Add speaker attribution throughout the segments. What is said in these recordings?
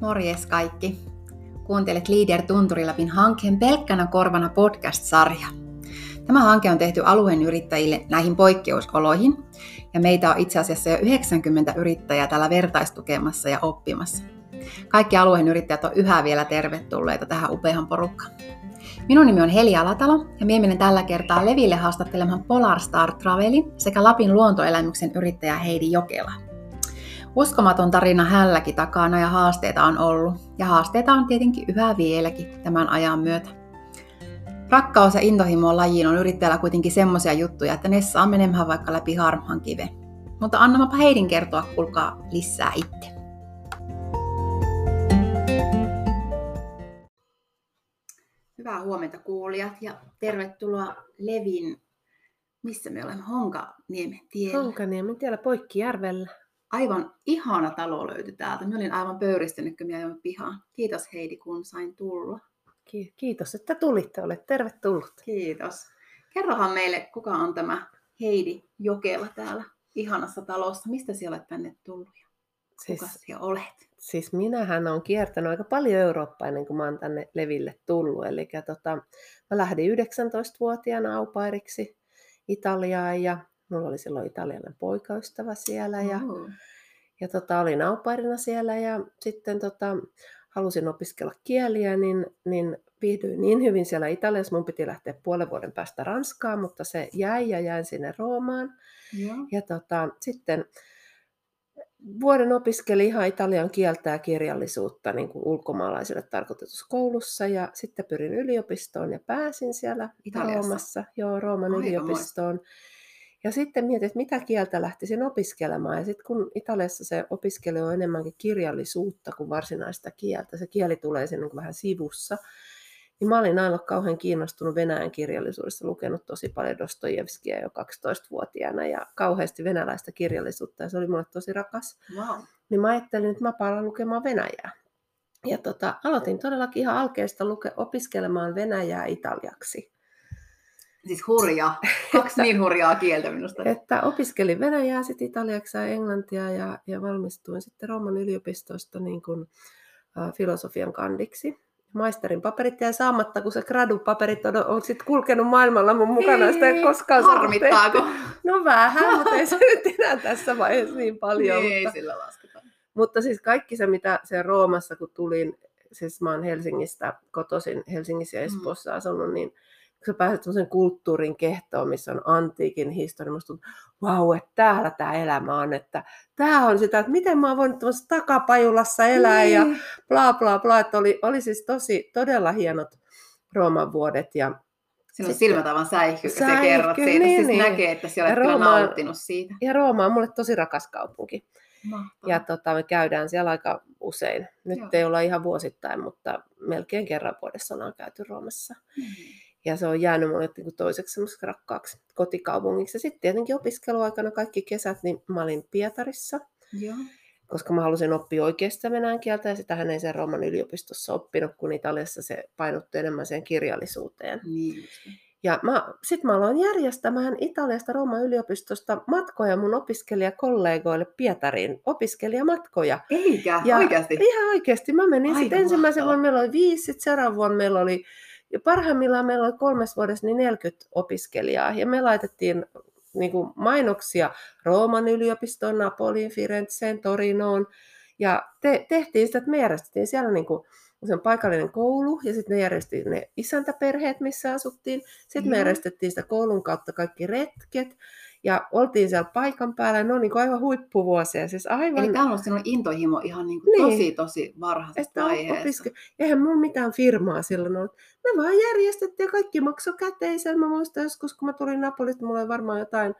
Speaker 1: Morjes kaikki. Kuuntelet Leader Tunturilapin hankkeen pelkkänä korvana podcast-sarja. Tämä hanke on tehty alueen yrittäjille näihin poikkeusoloihin, ja meitä on itse asiassa jo 90 yrittäjää täällä vertaistukemassa ja oppimassa. Kaikki alueen yrittäjät on yhä vielä tervetulleita tähän upeaan porukkaan. Minun nimi on Heli Alatalo ja minä tällä kertaa Leville haastattelemaan Polar Star Travelin sekä Lapin luontoelämyksen yrittäjä Heidi Jokela. Uskomaton tarina hälläkin takana ja haasteita on ollut. Ja haasteita on tietenkin yhä vieläkin tämän ajan myötä. Rakkaus ja intohimo lajiin on yrittäjällä kuitenkin semmoisia juttuja, että ne saa menemään vaikka läpi harmaan kive. Mutta annamapa Heidin kertoa, kuulkaa lisää itse. Hyvää huomenta kuulijat ja tervetuloa Levin, missä me olemme Honkaniemen tiellä.
Speaker 2: Honkaniemen tiellä Poikkijärvellä
Speaker 1: aivan ihana talo löytyi täältä. Mä olin aivan pöyristynyt, kun mä ajoin pihaan. Kiitos Heidi, kun sain tulla.
Speaker 2: Kiitos, että tulitte. Olet tervetullut.
Speaker 1: Kiitos. Kerrohan meille, kuka on tämä Heidi Jokela täällä ihanassa talossa. Mistä sinä olet tänne tullut ja kuka siis, sinä olet?
Speaker 2: Siis minähän olen kiertänyt aika paljon Eurooppaa ennen kuin mä oon tänne Leville tullut. Eli tota, mä lähdin 19-vuotiaana aupairiksi Italiaan ja Mulla oli silloin italialainen poikaystävä siellä ja, oh. ja tota, olin aupairina siellä ja sitten tota, halusin opiskella kieliä, niin, niin viihdyin niin hyvin siellä Italiassa. Mun piti lähteä puolen vuoden päästä Ranskaan, mutta se jäi ja jäin sinne Roomaan. Yeah. Ja tota, sitten vuoden opiskeli ihan italian kieltä ja kirjallisuutta niin kuin ulkomaalaisille tarkoitetussa koulussa ja sitten pyrin yliopistoon ja pääsin siellä Italiassa. Roomassa, joo, Rooman Aika yliopistoon. Moi. Ja sitten mietin, että mitä kieltä lähtisin opiskelemaan. Ja sitten kun Italiassa se opiskelu on enemmänkin kirjallisuutta kuin varsinaista kieltä, se kieli tulee sen niin vähän sivussa, niin mä olin aina kauhean kiinnostunut Venäjän kirjallisuudesta, lukenut tosi paljon Dostojevskia jo 12-vuotiaana ja kauheasti venäläistä kirjallisuutta, ja se oli mulle tosi rakas. Wow. Niin mä ajattelin, että mä palaan lukemaan Venäjää. Ja tota, aloitin todellakin ihan alkeista luke, opiskelemaan Venäjää italiaksi.
Speaker 1: Siis hurja. Kaksi niin hurjaa kieltä minusta.
Speaker 2: Että opiskelin venäjää, sitten italiaksi ja englantia ja, ja valmistuin sitten Rooman yliopistosta niin kuin, uh, filosofian kandiksi. Maisterin paperit jäi saamatta, kun se gradu-paperit on, on sitten kulkenut maailmalla mun mukana. Sitä ei koskaan
Speaker 1: Harmittaako?
Speaker 2: No vähän, mutta ei se nyt enää tässä vaiheessa niin paljon.
Speaker 1: Ei,
Speaker 2: mutta,
Speaker 1: sillä lasketaan.
Speaker 2: Mutta siis kaikki se, mitä se Roomassa, kun tulin, siis mä oon Helsingistä kotoisin, Helsingissä ja mm. Espoossa asunut, niin kun sä pääset sellaisen kulttuurin kehtoon, missä on antiikin historia, musta tuntuu, vau, että täällä tämä elämä on, että tämä on sitä, että miten mä oon voinut tuossa takapajulassa elää niin. ja bla bla bla, että oli, oli siis tosi, todella hienot Rooman vuodet ja
Speaker 1: Siinä on silmät aivan säihky, kun sä kerrot siitä. Niin, siis niin. näkee, että sä olet Rooma, kyllä nauttinut siitä.
Speaker 2: Ja Rooma on mulle tosi rakas kaupunki. Mahtavaa. Ja tota, me käydään siellä aika usein. Nyt Joo. ei olla ihan vuosittain, mutta melkein kerran vuodessa ollaan käyty Roomassa. Mm-hmm. Ja se on jäänyt mulle niin toiseksi semmoiseksi rakkaaksi kotikaupungiksi. Ja sitten tietenkin opiskeluaikana kaikki kesät, niin mä olin Pietarissa. Joo. Koska mä halusin oppia oikeasta venäjän kieltä ja sitä hän ei sen Rooman yliopistossa oppinut, kun Italiassa se painottui enemmän sen kirjallisuuteen. Niin. Ja sitten mä aloin järjestämään Italiasta Rooman yliopistosta matkoja mun opiskelijakollegoille Pietariin, opiskelijamatkoja.
Speaker 1: Eikä,
Speaker 2: ja
Speaker 1: oikeasti?
Speaker 2: Ihan oikeasti. Mä menin sitten ensimmäisen vuonna meillä oli viisi, sitten seuraavan vuonna meillä oli ja parhaimmillaan meillä oli kolmes vuodessa niin 40 opiskelijaa ja me laitettiin niin kuin mainoksia Rooman yliopistoon, Napoliin, Firenzeen, Torinoon. Ja te, tehtiin sitä, että me järjestettiin siellä niin kuin sen paikallinen koulu ja sitten ne järjesti ne isäntäperheet, missä asuttiin. Sitten me järjestettiin sitä koulun kautta kaikki retket. Ja oltiin siellä paikan päällä, ne on niin aivan huippuvuosia. Siis aivan...
Speaker 1: Eli tämä on sinun intohimo ihan niin kuin niin. tosi, tosi varhaisesta vaiheessa. Opiske...
Speaker 2: Eihän mulla mitään firmaa silloin ollut. Me vaan järjestettiin ja kaikki maksoi käteisen. Mä muistan joskus, kun mä tulin Napolista, mulla oli varmaan jotain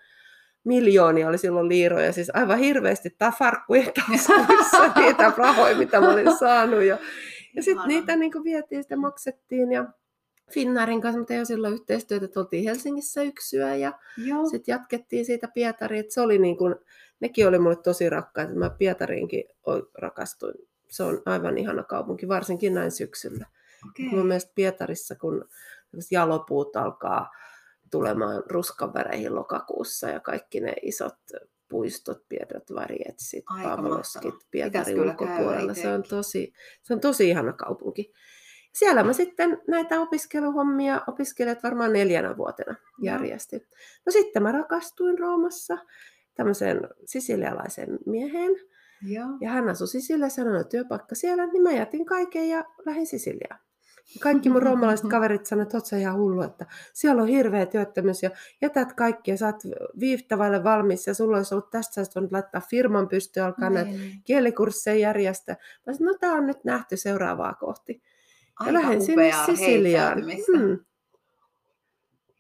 Speaker 2: miljoonia oli silloin liiroja, siis aivan hirveästi tämä farkkujen taskuissa niitä rahoja, mitä mä olin saanut. Ja, ja sitten niitä niin vietiin, sitten maksettiin ja Finnaarin kanssa, ei silloin yhteistyötä, että oltiin Helsingissä yksyä ja sitten jatkettiin siitä Pietariin. Että se oli niin kuin, nekin oli mulle tosi rakkaita. Mä Pietariinkin rakastuin. Se on aivan ihana kaupunki, varsinkin näin syksyllä. Okay. Mun mielestä Pietarissa, kun jalopuut alkaa tulemaan ruskan väreihin lokakuussa ja kaikki ne isot puistot,
Speaker 1: Aika
Speaker 2: Pavlovskit,
Speaker 1: mahtavaa.
Speaker 2: Pietarin ulkopuolella. Se on, tosi, se on tosi ihana kaupunki. Siellä mä sitten näitä opiskeluhommia opiskelijat varmaan neljänä vuotena järjestin. No sitten mä rakastuin Roomassa tämmöiseen sisilialaiseen mieheen.
Speaker 1: Joo.
Speaker 2: Ja hän asui Sisiliassa, hän työpaikka siellä, niin mä jätin kaiken ja lähdin Sisiliaan. Ja Kaikki mun roomalaiset kaverit sanoivat, että oot sä ihan hullu, että siellä on hirveä työttömyys ja jätät kaikki ja sä oot viihtavalle valmis ja sulla olisi ollut tästä, sä voinut laittaa firman pystyyn, alkaa näitä
Speaker 1: Niin.
Speaker 2: kielikursseja järjestää. Mä sanoin, no tää on nyt nähty seuraavaa kohti.
Speaker 1: Aika
Speaker 2: lähdin sinne Sisiliaan. Hmm.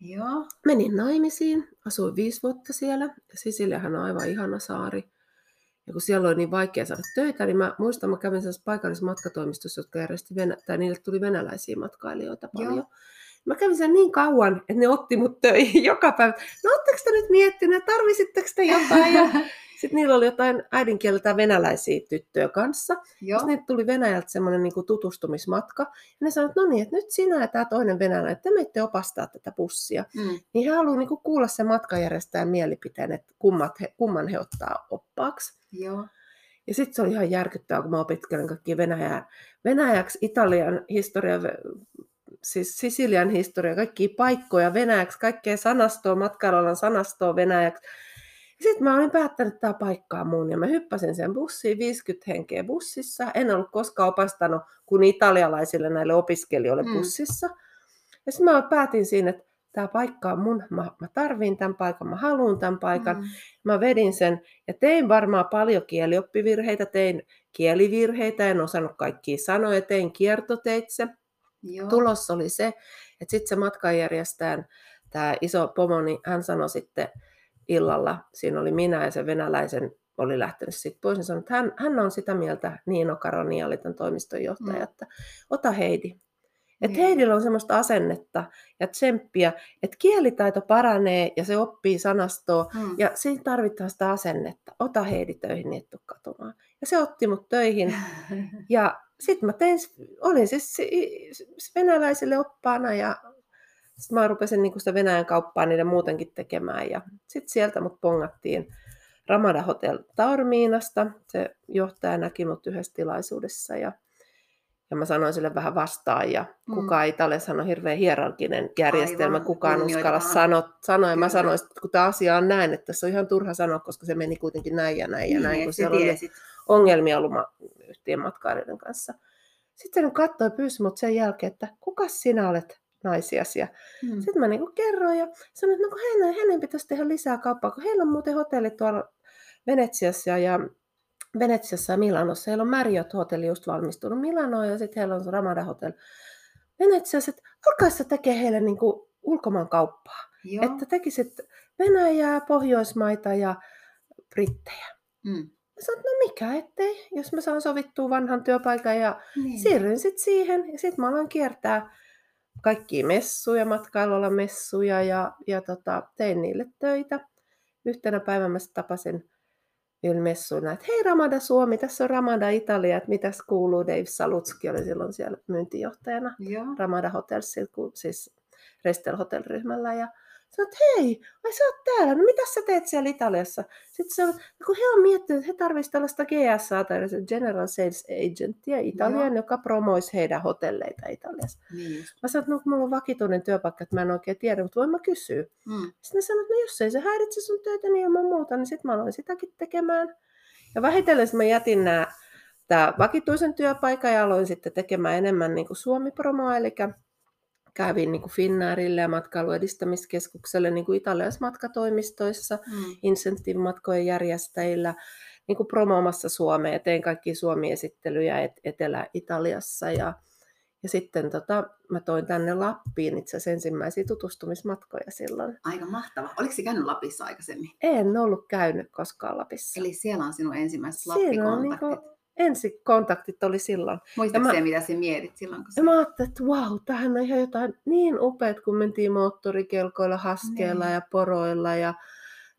Speaker 1: Joo.
Speaker 2: Menin naimisiin, asuin viisi vuotta siellä. Sisiliahan on aivan ihana saari. Ja kun siellä oli niin vaikea saada töitä, niin mä muistan, mä kävin sellaisessa paikallisessa matkatoimistossa, jotka järjesti, venä- tai niille tuli venäläisiä matkailijoita paljon.
Speaker 1: Joo.
Speaker 2: Mä kävin siellä niin kauan, että ne otti mut töihin joka päivä. No ootteko te nyt miettineet, tarvisitteko te jotain? Ja sitten niillä oli jotain äidinkieltä venäläisiä tyttöjä kanssa.
Speaker 1: Joo.
Speaker 2: Sitten niille tuli Venäjältä semmoinen niin tutustumismatka. Ja ne sanoivat, että no niin, että nyt sinä ja tämä toinen venäläinen, että te meitte opastaa tätä bussia.
Speaker 1: Mm.
Speaker 2: Niin he haluavat niin kuulla sen matkanjärjestäjän mielipiteen, että kummat he, kumman he ottaa oppaaksi.
Speaker 1: Joo.
Speaker 2: Ja sitten se oli ihan järkyttävää, kun mä opiskelen kaikki Venäjää, Venäjäksi, Italian historia, siis Sisilian historia, kaikkia paikkoja Venäjäksi, kaikkea sanastoa, matkailualan sanastoa Venäjäksi. Sitten mä olin päättänyt, että tämä paikkaa mun ja mä hyppäsin sen bussiin, 50 henkeä bussissa. En ollut koskaan opastanut kuin italialaisille näille opiskelijoille
Speaker 1: Mm.
Speaker 2: bussissa. Ja sitten mä päätin siinä, että tämä paikka on mun, mä, mä tarviin tämän paikan, mä haluan tämän paikan.
Speaker 1: Mm.
Speaker 2: Mä vedin sen ja tein varmaan paljon kielioppivirheitä, tein kielivirheitä, en osannut kaikkia sanoja, tein kiertoteitse.
Speaker 1: Joo.
Speaker 2: Tulos oli se, että sitten se matkanjärjestäjän, tämä iso pomo, niin hän sanoi sitten illalla, siinä oli minä ja se venäläisen oli lähtenyt sitten pois, niin sanoi, että hän, hän on sitä mieltä, Niino Karoni oli tämän toimiston johtaja,
Speaker 1: Mm.
Speaker 2: että ota Heidi. Että
Speaker 1: Niin.
Speaker 2: Heidillä on semmoista asennetta ja tsemppiä, että kielitaito paranee ja se oppii sanastoa
Speaker 1: Mm.
Speaker 2: ja siinä tarvitaan sitä asennetta. Ota Heidi töihin, niin et tuu katumaan. Ja se otti mut töihin. Ja sitten mä tein, olin siis si- si- venäläisille oppaana ja sitten mä rupesin niinku sitä Venäjän kauppaa niille muutenkin tekemään. Ja sitten sieltä mut pongattiin Ramada Hotel Taormiinasta. Se johtaja näki mut yhdessä tilaisuudessa ja, ja mä sanoin sille vähän vastaan. Ja
Speaker 1: Mm.
Speaker 2: kukaan Italiassa on hirveän hierarkinen järjestelmä,
Speaker 1: Aivan,
Speaker 2: kukaan uskalla
Speaker 1: kunnioitetaan.
Speaker 2: sanoa. Ja mä sanoin, että kun tämä asia on näin, että se on ihan turha sanoa, koska se meni kuitenkin näin ja näin ja
Speaker 1: Niin,
Speaker 2: näin, kun siellä oli. Ongelmia ollut yhtiön matkailijoiden kanssa. Sitten hän katsoi ja pyysi mut sen jälkeen, että kuka sinä olet naisiasi? Ja
Speaker 1: Mm.
Speaker 2: sitten mä niinku kerroin ja sanoin, että no kun hänen, hänen pitäisi tehdä lisää kauppaa, kun heillä on muuten hotelli tuolla Venetsiassa ja Venetsiassa ja Milanossa. Heillä on Marriott-hotelli just valmistunut Milanoon ja sitten heillä on se Ramada Hotel Venetsiassa. Että alkaisi tekee heille niinku ulkomaan kauppaa.
Speaker 1: Joo.
Speaker 2: Että tekisit Venäjää, Pohjoismaita ja Brittejä.
Speaker 1: Mm.
Speaker 2: Mä sanoin, no mikä ettei, jos mä saan sovittua vanhan työpaikan ja
Speaker 1: Niin.
Speaker 2: siirryn sitten siihen. Ja sitten mä aloin kiertää kaikkia messuja, matkailualan messuja ja, ja tota, tein niille töitä. Yhtenä päivänä mä tapasin yhdellä messuilla, että hei Ramada Suomi, tässä on Ramada Italia, että mitäs kuuluu. Dave Salutski oli silloin siellä myyntijohtajana
Speaker 1: Joo.
Speaker 2: Ramada Hotelsilla, siis Restel Hotel-ryhmällä. Ja sanoin, että hei, ai sä oot täällä, no mitä sä teet siellä Italiassa? Sitten se on, no kun he on miettinyt, että he tarvitsisivat tällaista GSA tai General Sales Agentia Italian, joka promoisi heidän hotelleita Italiassa.
Speaker 1: Niin.
Speaker 2: Mä sanoin, että no, mulla on vakituinen työpaikka, että mä en oikein tiedä, mutta voin mä kysyä.
Speaker 1: Mm.
Speaker 2: Sitten ne sanoivat, että no jos ei se häiritse sun töitä, niin ilman muuta, niin sitten mä aloin sitäkin tekemään. Ja vähitellen mä jätin nämä, tämä vakituisen työpaikan ja aloin sitten tekemään enemmän niin kuin Suomi-promoa, eli kävin niin kuin Finnairille ja matkailuedistämiskeskukselle niin kuin Italiassa matkatoimistoissa,
Speaker 1: Mm.
Speaker 2: incentive-matkojen järjestäjillä, niin kuin promoomassa Suomea tein kaikki Suomi-esittelyjä et- Etelä-Italiassa ja, ja sitten tota, mä toin tänne Lappiin itse asiassa ensimmäisiä tutustumismatkoja silloin.
Speaker 1: Aika mahtava. Oliko se käynyt Lapissa aikaisemmin?
Speaker 2: En ollut käynyt koskaan Lapissa.
Speaker 1: Eli siellä on sinun ensimmäiset
Speaker 2: Siinä on
Speaker 1: Lappikontaktit.
Speaker 2: niinku, ensikontaktit oli silloin.
Speaker 1: Muistatko se, mitä sä mietit silloin? Kun
Speaker 2: Ja mä ajattelin, että vau, tähän on ihan jotain niin upeat, kun mentiin moottorikelkoilla, haskeilla
Speaker 1: Niin.
Speaker 2: ja poroilla ja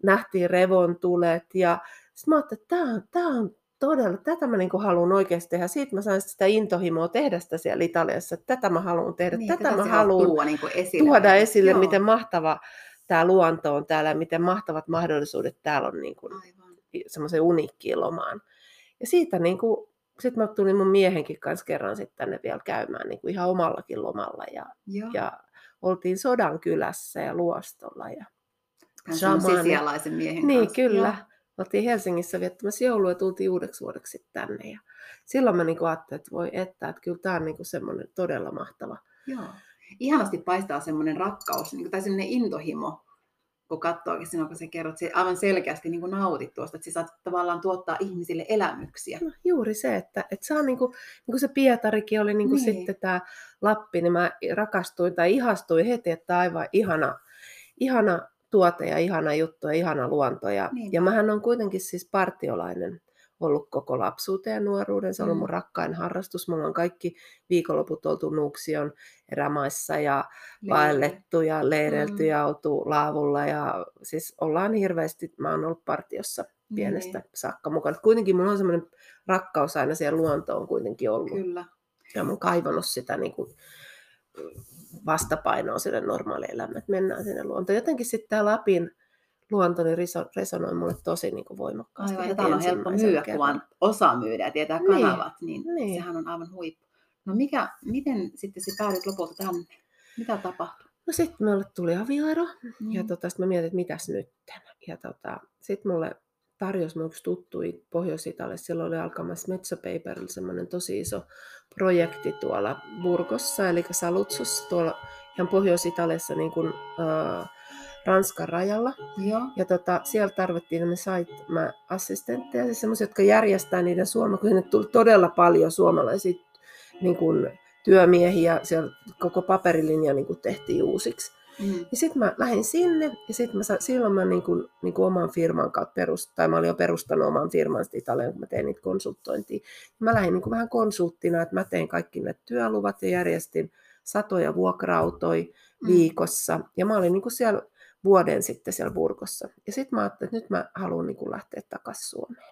Speaker 2: nähtiin revontulet. Ja sitten mä ajattelin, että tämä on, tää on todella, tätä mä niinku haluan oikeasti tehdä. Siitä mä sain sitä intohimoa tehdä sitä siellä Italiassa, että tätä mä haluan tehdä,
Speaker 1: niin,
Speaker 2: tätä
Speaker 1: tätä
Speaker 2: mä
Speaker 1: sä
Speaker 2: haluan
Speaker 1: tuoda niin esille.
Speaker 2: tuoda esille,
Speaker 1: Joo.
Speaker 2: miten mahtava tämä luonto on täällä ja miten mahtavat mahdollisuudet täällä on niin kuin
Speaker 1: Aivan.
Speaker 2: semmoiseen uniikkiin lomaan. Ja siitä niin kuin, sitten mä tulin mun miehenkin kanssa kerran sitten tänne vielä käymään niin kuin ihan omallakin lomalla. Ja, ja oltiin Sodan kylässä ja Luostolla. Ja
Speaker 1: sisialaisen miehen
Speaker 2: Niin,
Speaker 1: kanssa.
Speaker 2: kyllä. Joo. Oltiin Helsingissä viettämässä joulua ja tultiin uudeksi vuodeksi tänne. Ja silloin mä niin ajattelin, että voi että, että kyllä tämä on niin semmoinen todella mahtava.
Speaker 1: Joo. Ihanasti paistaa semmoinen rakkaus niin kuin, tai semmoinen intohimo kun katsookin sinua, kun sä kerrot, että aivan selkeästi niin kuin nautit tuosta, että sä saat tavallaan tuottaa ihmisille elämyksiä.
Speaker 2: No, juuri se, että, että saa niin kuin, niin kuin se Pietarikin oli niin kuin niin. sitten tämä Lappi, niin mä rakastuin tai ihastuin heti, että aivan ihana, ihana tuote ja ihana juttu ja ihana luonto. Ja, niin. ja mähän on kuitenkin siis partiolainen ollut koko lapsuuteen ja nuoruuden. Se on ollut mun mm. rakkain harrastus. Mulla on kaikki viikonloput oltu Nuuksion erämaissa ja vaellettu ja leireilty mm. ja oltu laavulla. Ja siis ollaan hirveästi, mä oon ollut partiossa pienestä niin. saakka mukana. Kuitenkin mulla on semmoinen rakkaus aina siihen luontoon kuitenkin ollut.
Speaker 1: Kyllä.
Speaker 2: Ja mä oon kaivannut sitä niin kuin vastapainoa sille normaalielämälle, että mennään sinne luontoon. Jotenkin sitten tämä Lapin luonto niin resonoi mulle tosi niin kuin voimakkaasti.
Speaker 1: Aivan, ja tämä on helppo myyä, kun vaan osaa myydä ja tietää niin, kanavat, niin, niin sehän on aivan huippu. No mikä, miten sitten se päädyt lopulta tänne? Mitä tapahtui?
Speaker 2: No sitten mulle tuli avioero mm. ja tota, sitten mä mietin, että mitäs nyt. Ja tota, sitten mulle tarjosi mun yksi tuttui Pohjois-Italiassa. Silloin oli alkamassa Mezzo Paperilla semmoinen tosi iso projekti tuolla Burgossa, eli Salutsossa, tuolla ihan Pohjois-Italiassa niin kuin, uh, Ranskan rajalla.
Speaker 1: Joo.
Speaker 2: Ja tota, siellä tarvittiin ne site-assistentteja, siis semmoisia, jotka järjestää niiden suoma, kun sinne tuli todella paljon suomalaisia niin kuin, työmiehiä, siellä koko paperilinja niin kuin, tehtiin uusiksi. Mm. Ja sitten mä lähdin sinne, ja sit mä, silloin mä niin kuin, niin kuin oman firman kautta perustin, tai mä olin jo perustanut oman firman Italian, kun mä tein niitä konsultointia. Mä lähdin niin kuin vähän konsulttina, että mä tein kaikki ne työluvat ja järjestin satoja vuokrautoja mm. viikossa. Ja mä olin niin kuin siellä vuoden sitten siellä Burgossa. Ja sitten mä ajattelin, että nyt mä haluan niin lähteä takaisin Suomeen.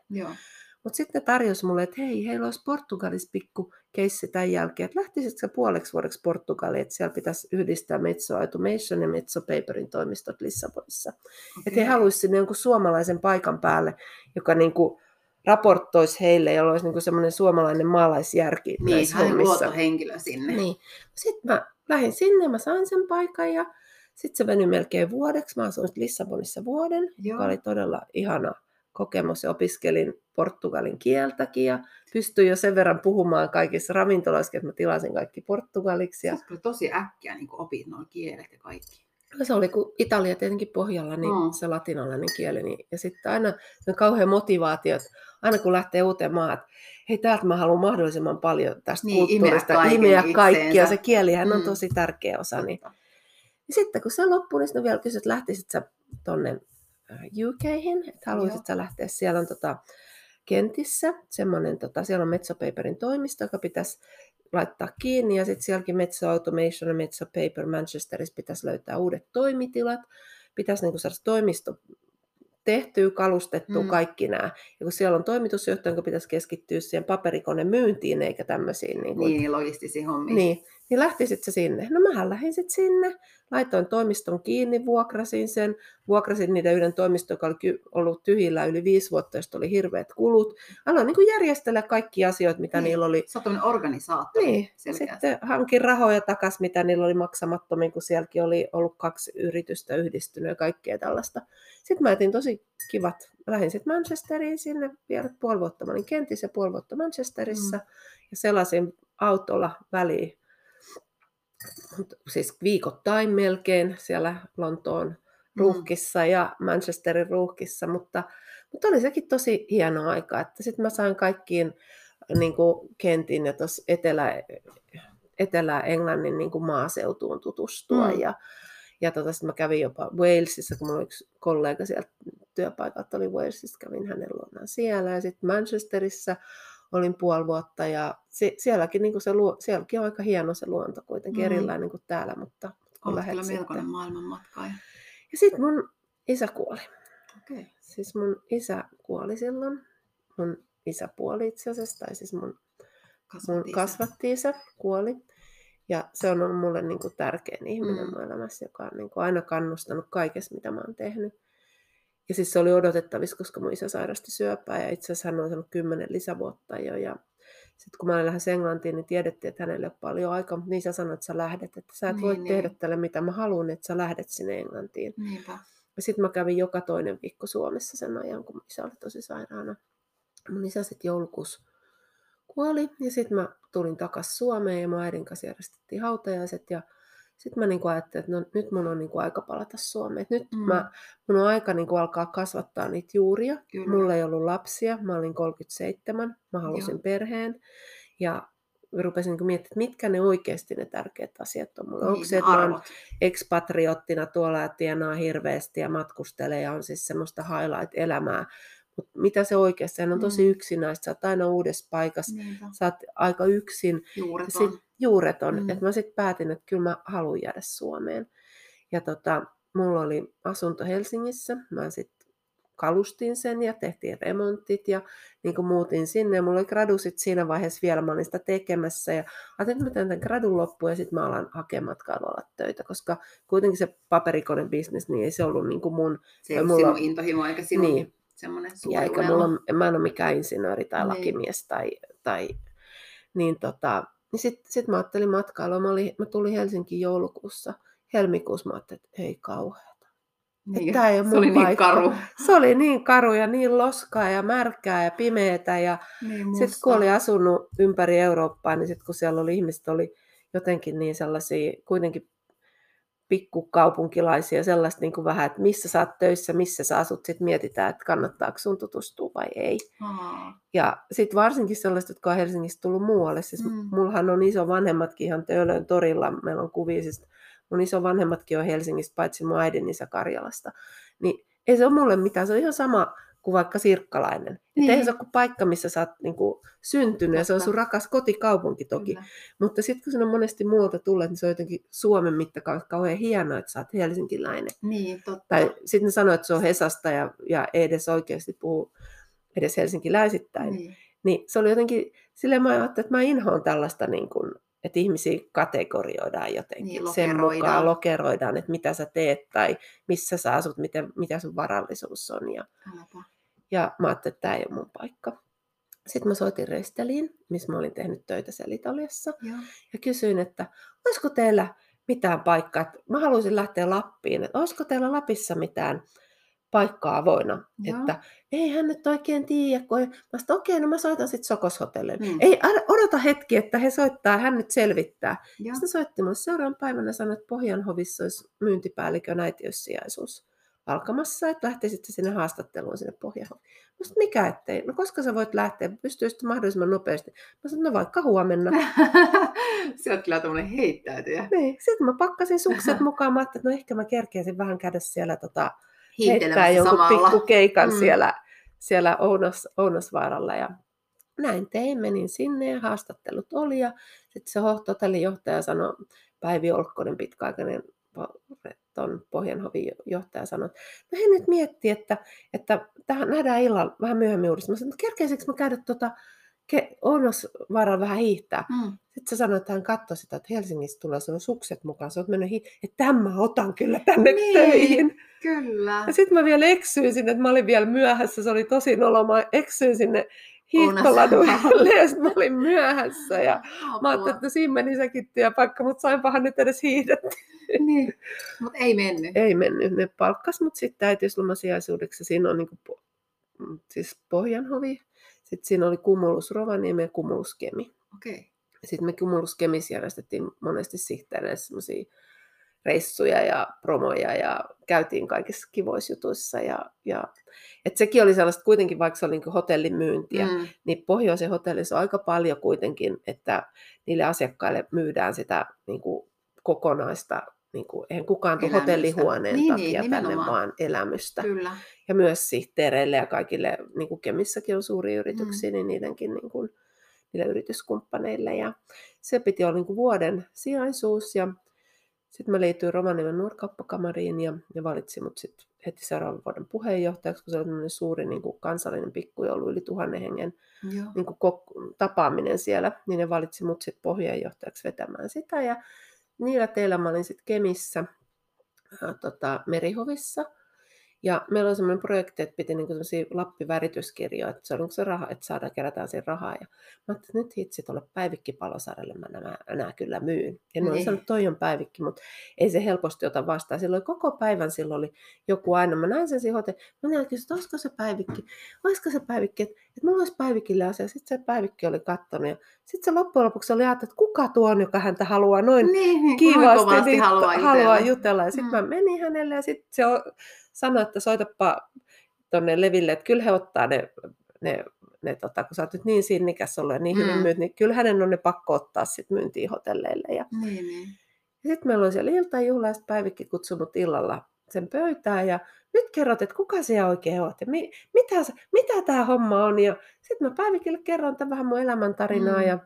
Speaker 2: Mutta sitten tarjosi mulle, että hei, heillä olisi Portugalissa pikku keissi tämän jälkeen, että lähtisitkö puoleksi vuodeksi Portugaliin, että siellä pitäisi yhdistää Metso Automation ja Metso Paperin toimistot Lissabonissa. Okay. Että he haluaisivat sinne jonkun suomalaisen paikan päälle, joka niin kuin raportoisi heille, jolla olisi niin semmoinen suomalainen maalaisjärki
Speaker 1: niin, näissä hommissa. henkilö sinne.
Speaker 2: Niin. Sitten mä lähdin sinne, mä sain sen paikan ja sitten se meni melkein vuodeksi. Mä asuin Lissabonissa vuoden, Joo. joka oli todella ihana kokemus ja opiskelin portugalin kieltäkin ja pystyin jo sen verran puhumaan kaikissa ravintoloissa, että mä tilasin kaikki portugaliksi. Ja...
Speaker 1: Se tosi äkkiä niin opit nuo kielet ja kaikki.
Speaker 2: No se oli, kun Italia tietenkin pohjalla, niin mm. se latinalainen kieli. Niin, ja sitten aina se on kauhean motivaatio, että aina kun lähtee uuteen maahan, että hei täältä mä haluan mahdollisimman paljon tästä niin, kulttuurista, imeä kaikkia. Se kielihän on mm. tosi tärkeä osa. Niin, ja sitten kun se loppui, niin sitten vielä kysyt, että lähtisit sä tonne äh, UKhin, että haluaisit sä lähteä. Siellä on tota, Kentissä semmoinen, tota, siellä on Metso Paperin toimisto, joka pitäisi laittaa kiinni, ja sitten sielläkin Metso Automation ja Metso Paper Manchesterissa pitäisi löytää uudet toimitilat, pitäisi niin saada toimisto tehtyä, kalustettua, mm. kaikki nämä. Ja kun siellä on toimitusjohtaja, jonka pitäisi keskittyä siihen paperikone myyntiin, eikä tämmöisiin...
Speaker 1: Niin, kuin, niin logistisiin hommiin.
Speaker 2: Niin, niin lähtisit se sinne. No mähän lähdin sitten sinne, laitoin toimiston kiinni, vuokrasin sen, vuokrasin niiden yhden toimiston, joka oli ollut tyhjillä yli viisi vuotta, josta oli hirveät kulut. Aloin niin kuin järjestellä kaikki asioita, mitä niin. niillä oli.
Speaker 1: Sä organisaattori.
Speaker 2: Niin, selkeästi. sitten hankin rahoja takas, mitä niillä oli maksamattomia, kun sielläkin oli ollut kaksi yritystä yhdistynyt ja kaikkea tällaista. Sitten mä etin tosi kivat. Lähdin sitten Manchesteriin sinne vielä puoli vuotta. Mä olin Kentissä puoli vuotta Manchesterissa. Mm. Ja selasin autolla väliin siis viikoittain melkein siellä Lontoon mm. ruuhkissa ja Manchesterin ruuhkissa, mutta, mutta oli sekin tosi hieno aika, että sitten mä sain kaikkiin niin kuin Kentin ja tuossa Etelä, Etelä-Englannin niin kuin maaseutuun tutustua mm. ja, ja tota, sitten mä kävin jopa Walesissa, kun mulla yksi kollega sieltä työpaikalta oli Walesissa, kävin hänen luonaan siellä ja sitten Manchesterissa olin puoli vuotta ja se, sielläkin, niin se, sielläkin on aika hieno se luonto kuitenkin, mm. erilainen kuin täällä, mutta
Speaker 1: kun lähdet kyllä melkoinen maailmanmatka. Ja,
Speaker 2: ja sitten mun isä kuoli. Okay. Siis mun isä kuoli silloin. Mun isäpuoli itse asiassa, tai siis mun, mun kasvatti-isä kuoli. Ja se on ollut mulle niin kuin tärkein ihminen mm. mun elämässä, joka on niin kuin aina kannustanut kaikessa, mitä mä oon tehnyt. Ja siis se oli odotettavissa, koska mun isä sairasti syöpää ja itse asiassa hän on saanut kymmenen lisävuotta jo. Ja sitten kun mä olin lähes Englantiin, niin tiedettiin, että hänelle on paljon aikaa, mutta niin sä sanoit, että sä lähdet, että sä et niin, voi niin. tehdä tälle mitä mä haluan, että sä lähdet sinne Englantiin.
Speaker 1: Niinpä.
Speaker 2: Ja sitten mä kävin joka toinen viikko Suomessa sen ajan, kun isä oli tosi sairaana. Mun isä sitten joulukuussa kuoli ja sitten mä tulin takaisin Suomeen ja mä äidin kanssa järjestettiin hautajaiset ja sitten mä niin ajattelin, että no, nyt mun on niin kuin aika palata Suomeen. Et nyt mm. mä, mun on aika niin kuin alkaa kasvattaa niitä juuria. Kyllä. Mulla ei ollut lapsia, mä olin 37, mä halusin Joo. perheen. Ja rupesin niin miettimään, että mitkä ne oikeasti ne tärkeät asiat on mulle. Niin, Onko se, että mä ekspatriottina tuolla ja tienaa hirveästi ja matkustelee ja on siis semmoista highlight-elämää. Mutta mitä se oikeasti, on tosi mm. yksinäistä, sä oot aina uudessa paikassa, Niinpä. sä oot aika yksin.
Speaker 1: Juureton.
Speaker 2: Sit, juureton. Mm. Että mä sitten päätin, että kyllä mä haluan jäädä Suomeen. Ja tota, mulla oli asunto Helsingissä, mä sitten kalustin sen ja tehtiin remontit ja niin kuin muutin sinne. Ja mulla oli gradu sit siinä vaiheessa vielä, mä olin sitä tekemässä ja ajattelin, että mä teen tämän gradun loppuun ja sitten mä alan hakemaan matkailualat töitä, koska kuitenkin se paperikonen bisnes, niin ei se ollut niin kuin mun...
Speaker 1: Se ei mulla... sinun intohimo eikä sinun niin. Semmoinen suuri ja eikä
Speaker 2: mulla, mä en ole mikään insinööri tai niin. lakimies tai, tai niin tota, niin sitten sit mä ajattelin matkailua. Mä, olin, mä tulin Helsinkiin joulukuussa. Helmikuussa mä ajattelin, että ei kauheata.
Speaker 1: Niin, Tämä ei ole se oli niin paikka. niin karu.
Speaker 2: Se oli niin karu ja niin loskaa ja märkää ja pimeätä. Ja niin sitten kun oli asunut ympäri Eurooppaa, niin sitten kun siellä oli ihmiset oli jotenkin niin sellaisia kuitenkin pikkukaupunkilaisia, sellaista niin kuin vähän, että missä sä oot töissä, missä sä asut, sitten mietitään, että kannattaako sun tutustua vai ei.
Speaker 1: Aa.
Speaker 2: Ja sitten varsinkin sellaiset, jotka on Helsingistä tullut muualle. Siis mm. mullahan on iso vanhemmatkin ihan Töölön torilla, meillä on kuvia, siis mun iso vanhemmatkin on Helsingistä, paitsi mun äidin isä Karjalasta. Niin ei se ole mulle mitään, se on ihan sama kuin vaikka Sirkkalainen. Niin. Eihän se ole kuin paikka, missä sä oot niin kuin, syntynyt ja se on sun rakas kotikaupunki toki. Kyllä. Mutta sitten kun se on monesti muualta tullut, niin se on jotenkin Suomen mittakaavassa kauhean hienoa, että sä oot helsinkiläinen.
Speaker 1: Niin, totta.
Speaker 2: Tai sitten ne sanoo, että se on Hesasta ja, ja ei edes oikeasti puhu edes helsinkiläisittäin. Niin. niin se oli jotenkin, silleen mä ajattelin, että mä inhoan tällaista niin kuin, että ihmisiä kategorioidaan jotenkin. Niin, Sen mukaan lokeroidaan, että mitä sä teet tai missä sä asut, miten, mitä sun varallisuus on. Ja, ja mä ajattelin, että tämä ei ole mun paikka. Sitten mä soitin Resteliin, missä mä olin tehnyt töitä siellä Italiassa.
Speaker 1: Joo.
Speaker 2: Ja kysyin, että olisiko teillä mitään paikkaa. Mä haluaisin lähteä Lappiin. Että olisiko teillä Lapissa mitään paikkaa avoinna. Joo. Että ei hän nyt oikein tiedä, kun mä sanoin, okei, no mä soitan sitten Sokoshotellille. Mm. Ei, odota hetki, että he soittaa, hän nyt selvittää. Joo. Sitten soitti mulle seuraavan päivänä sanoi, että Pohjanhovissa olisi myyntipäällikön äitiyssijaisuus alkamassa, että lähtisit sinne haastatteluun sinne Pohjanhoviin. Mä sanoin, mikä ettei? No koska sä voit lähteä, pystyisit mahdollisimman nopeasti. Mä sanoin, no vaikka huomenna.
Speaker 1: Sä oot kyllä tämmöinen heittäytyjä.
Speaker 2: Niin, sitten mä pakkasin sukset mukaan, mä että no ehkä mä kerkeäisin vähän käydä siellä tota, heittää jonkun samalla. pikkukeikan mm. siellä, siellä Ounos, Ounosvaaralla. Ja näin tein, menin sinne ja haastattelut oli. Ja sitten se hotellin johtaja sanoi, Päivi Olkkonen pitkäaikainen tuon Pohjanhovin johtaja sanoi, että no he nyt miettii, että, että tähän nähdään illalla vähän myöhemmin uudestaan. Mä sanoin, että kerkeisikö mä käydä tuota Ounosvaaralla vähän hiihtää. Mm. Sitten se sanoi, että hän katsoi sitä, että Helsingistä tulee sun sukset mukaan. Se on mennyt hi- että tämän mä otan kyllä tänne niin. töihin.
Speaker 1: Kyllä.
Speaker 2: Ja sitten mä vielä eksyin sinne, että mä olin vielä myöhässä, se oli tosi nolo, mä eksyin sinne hiihtoladuille ja sitten mä olin myöhässä. Ja Apua. mä ajattelin, että siinä meni sekin työpaikka, mutta sainpahan nyt edes hiihdettyä.
Speaker 1: Niin, mutta ei mennyt.
Speaker 2: Ei mennyt. Ne palkkas mut sitten äitiyslomasijaisuudeksi. Siinä on niinku, mm, siis Pohjanhovi, sitten siinä oli Kumulus Rovaniemi ja Kumulus Kemi.
Speaker 1: Okei. Okay.
Speaker 2: Sitten me Kumulus Kemissä järjestettiin monesti sihteereille semmoisia reissuja ja promoja ja käytiin kaikissa kivoissa jutuissa. Ja, ja, et sekin oli sellaista kuitenkin, vaikka se oli niin hotellin myyntiä, mm. niin pohjoisen hotellissa on aika paljon kuitenkin, että niille asiakkaille myydään sitä niin kuin kokonaista, niin kuin, eihän kukaan tule hotellihuoneen niin, niin takia niin, tänne vaan elämystä.
Speaker 1: Kyllä.
Speaker 2: Ja myös sihteereille ja kaikille, niin kuin Kemissäkin on suuria yrityksiä, mm. niin niidenkin niin kuin, niille yrityskumppaneille. Ja se piti olla niin kuin vuoden sijaisuus ja sitten mä liityin Rovaniemen nuorkauppakamariin ja ne valitsi mut sitten heti seuraavan vuoden puheenjohtajaksi, kun se oli suuri niin kuin kansallinen pikkujoulu, yli tuhannen hengen niin kuin kok- tapaaminen siellä, niin ne valitsi mut sitten puheenjohtajaksi vetämään sitä. Ja niillä teillä mä olin sitten Kemissä ää, tota, Merihovissa. Ja meillä on semmoinen projekti, että piti niinku Lappi-värityskirjoja, että se on niinku se raha, että saadaan kerätään siihen rahaa. Ja mä ajattelin, että nyt hitsi tuolle Päivikki-palosarjalle mä nämä, nämä kyllä myyn. Ja ne
Speaker 1: Niin.
Speaker 2: on sanonut, että toi on Päivikki, mutta ei se helposti ota vastaan. Silloin koko päivän silloin oli joku aina. Mä näin sen sihote. Mä näin, että olisiko se Päivikki, olisiko se Päivikki, että, että mulla olisi Päivikille asia. Sitten se Päivikki oli kattonut ja sitten se loppujen lopuksi oli ajatellut, että kuka tuo on, joka häntä haluaa noin
Speaker 1: Niin, niin
Speaker 2: niin,
Speaker 1: haluaa,
Speaker 2: haluaa
Speaker 1: jutella.
Speaker 2: Ja sitten
Speaker 1: Mm.
Speaker 2: mä menin hänelle ja sitten se o- sanoi, että soitapa tuonne Leville, että kyllä he ottaa ne, ne, ne tota, kun sä oot nyt niin sinnikäs ollut ja niin hyvin
Speaker 1: Mm.
Speaker 2: myyt, niin kyllä hänen on ne pakko ottaa sitten myyntiin hotelleille. Ja,
Speaker 1: niin.
Speaker 2: ja sitten meillä oli siellä iltajuhla ja Päivikki kutsunut illalla sen pöytään ja nyt kerrot, että kuka siellä oikein oot ja mi, mitä, mitä tämä homma on. Ja sitten mä Päivikille kerron tämän vähän mun elämäntarinaa
Speaker 1: Mm.
Speaker 2: ja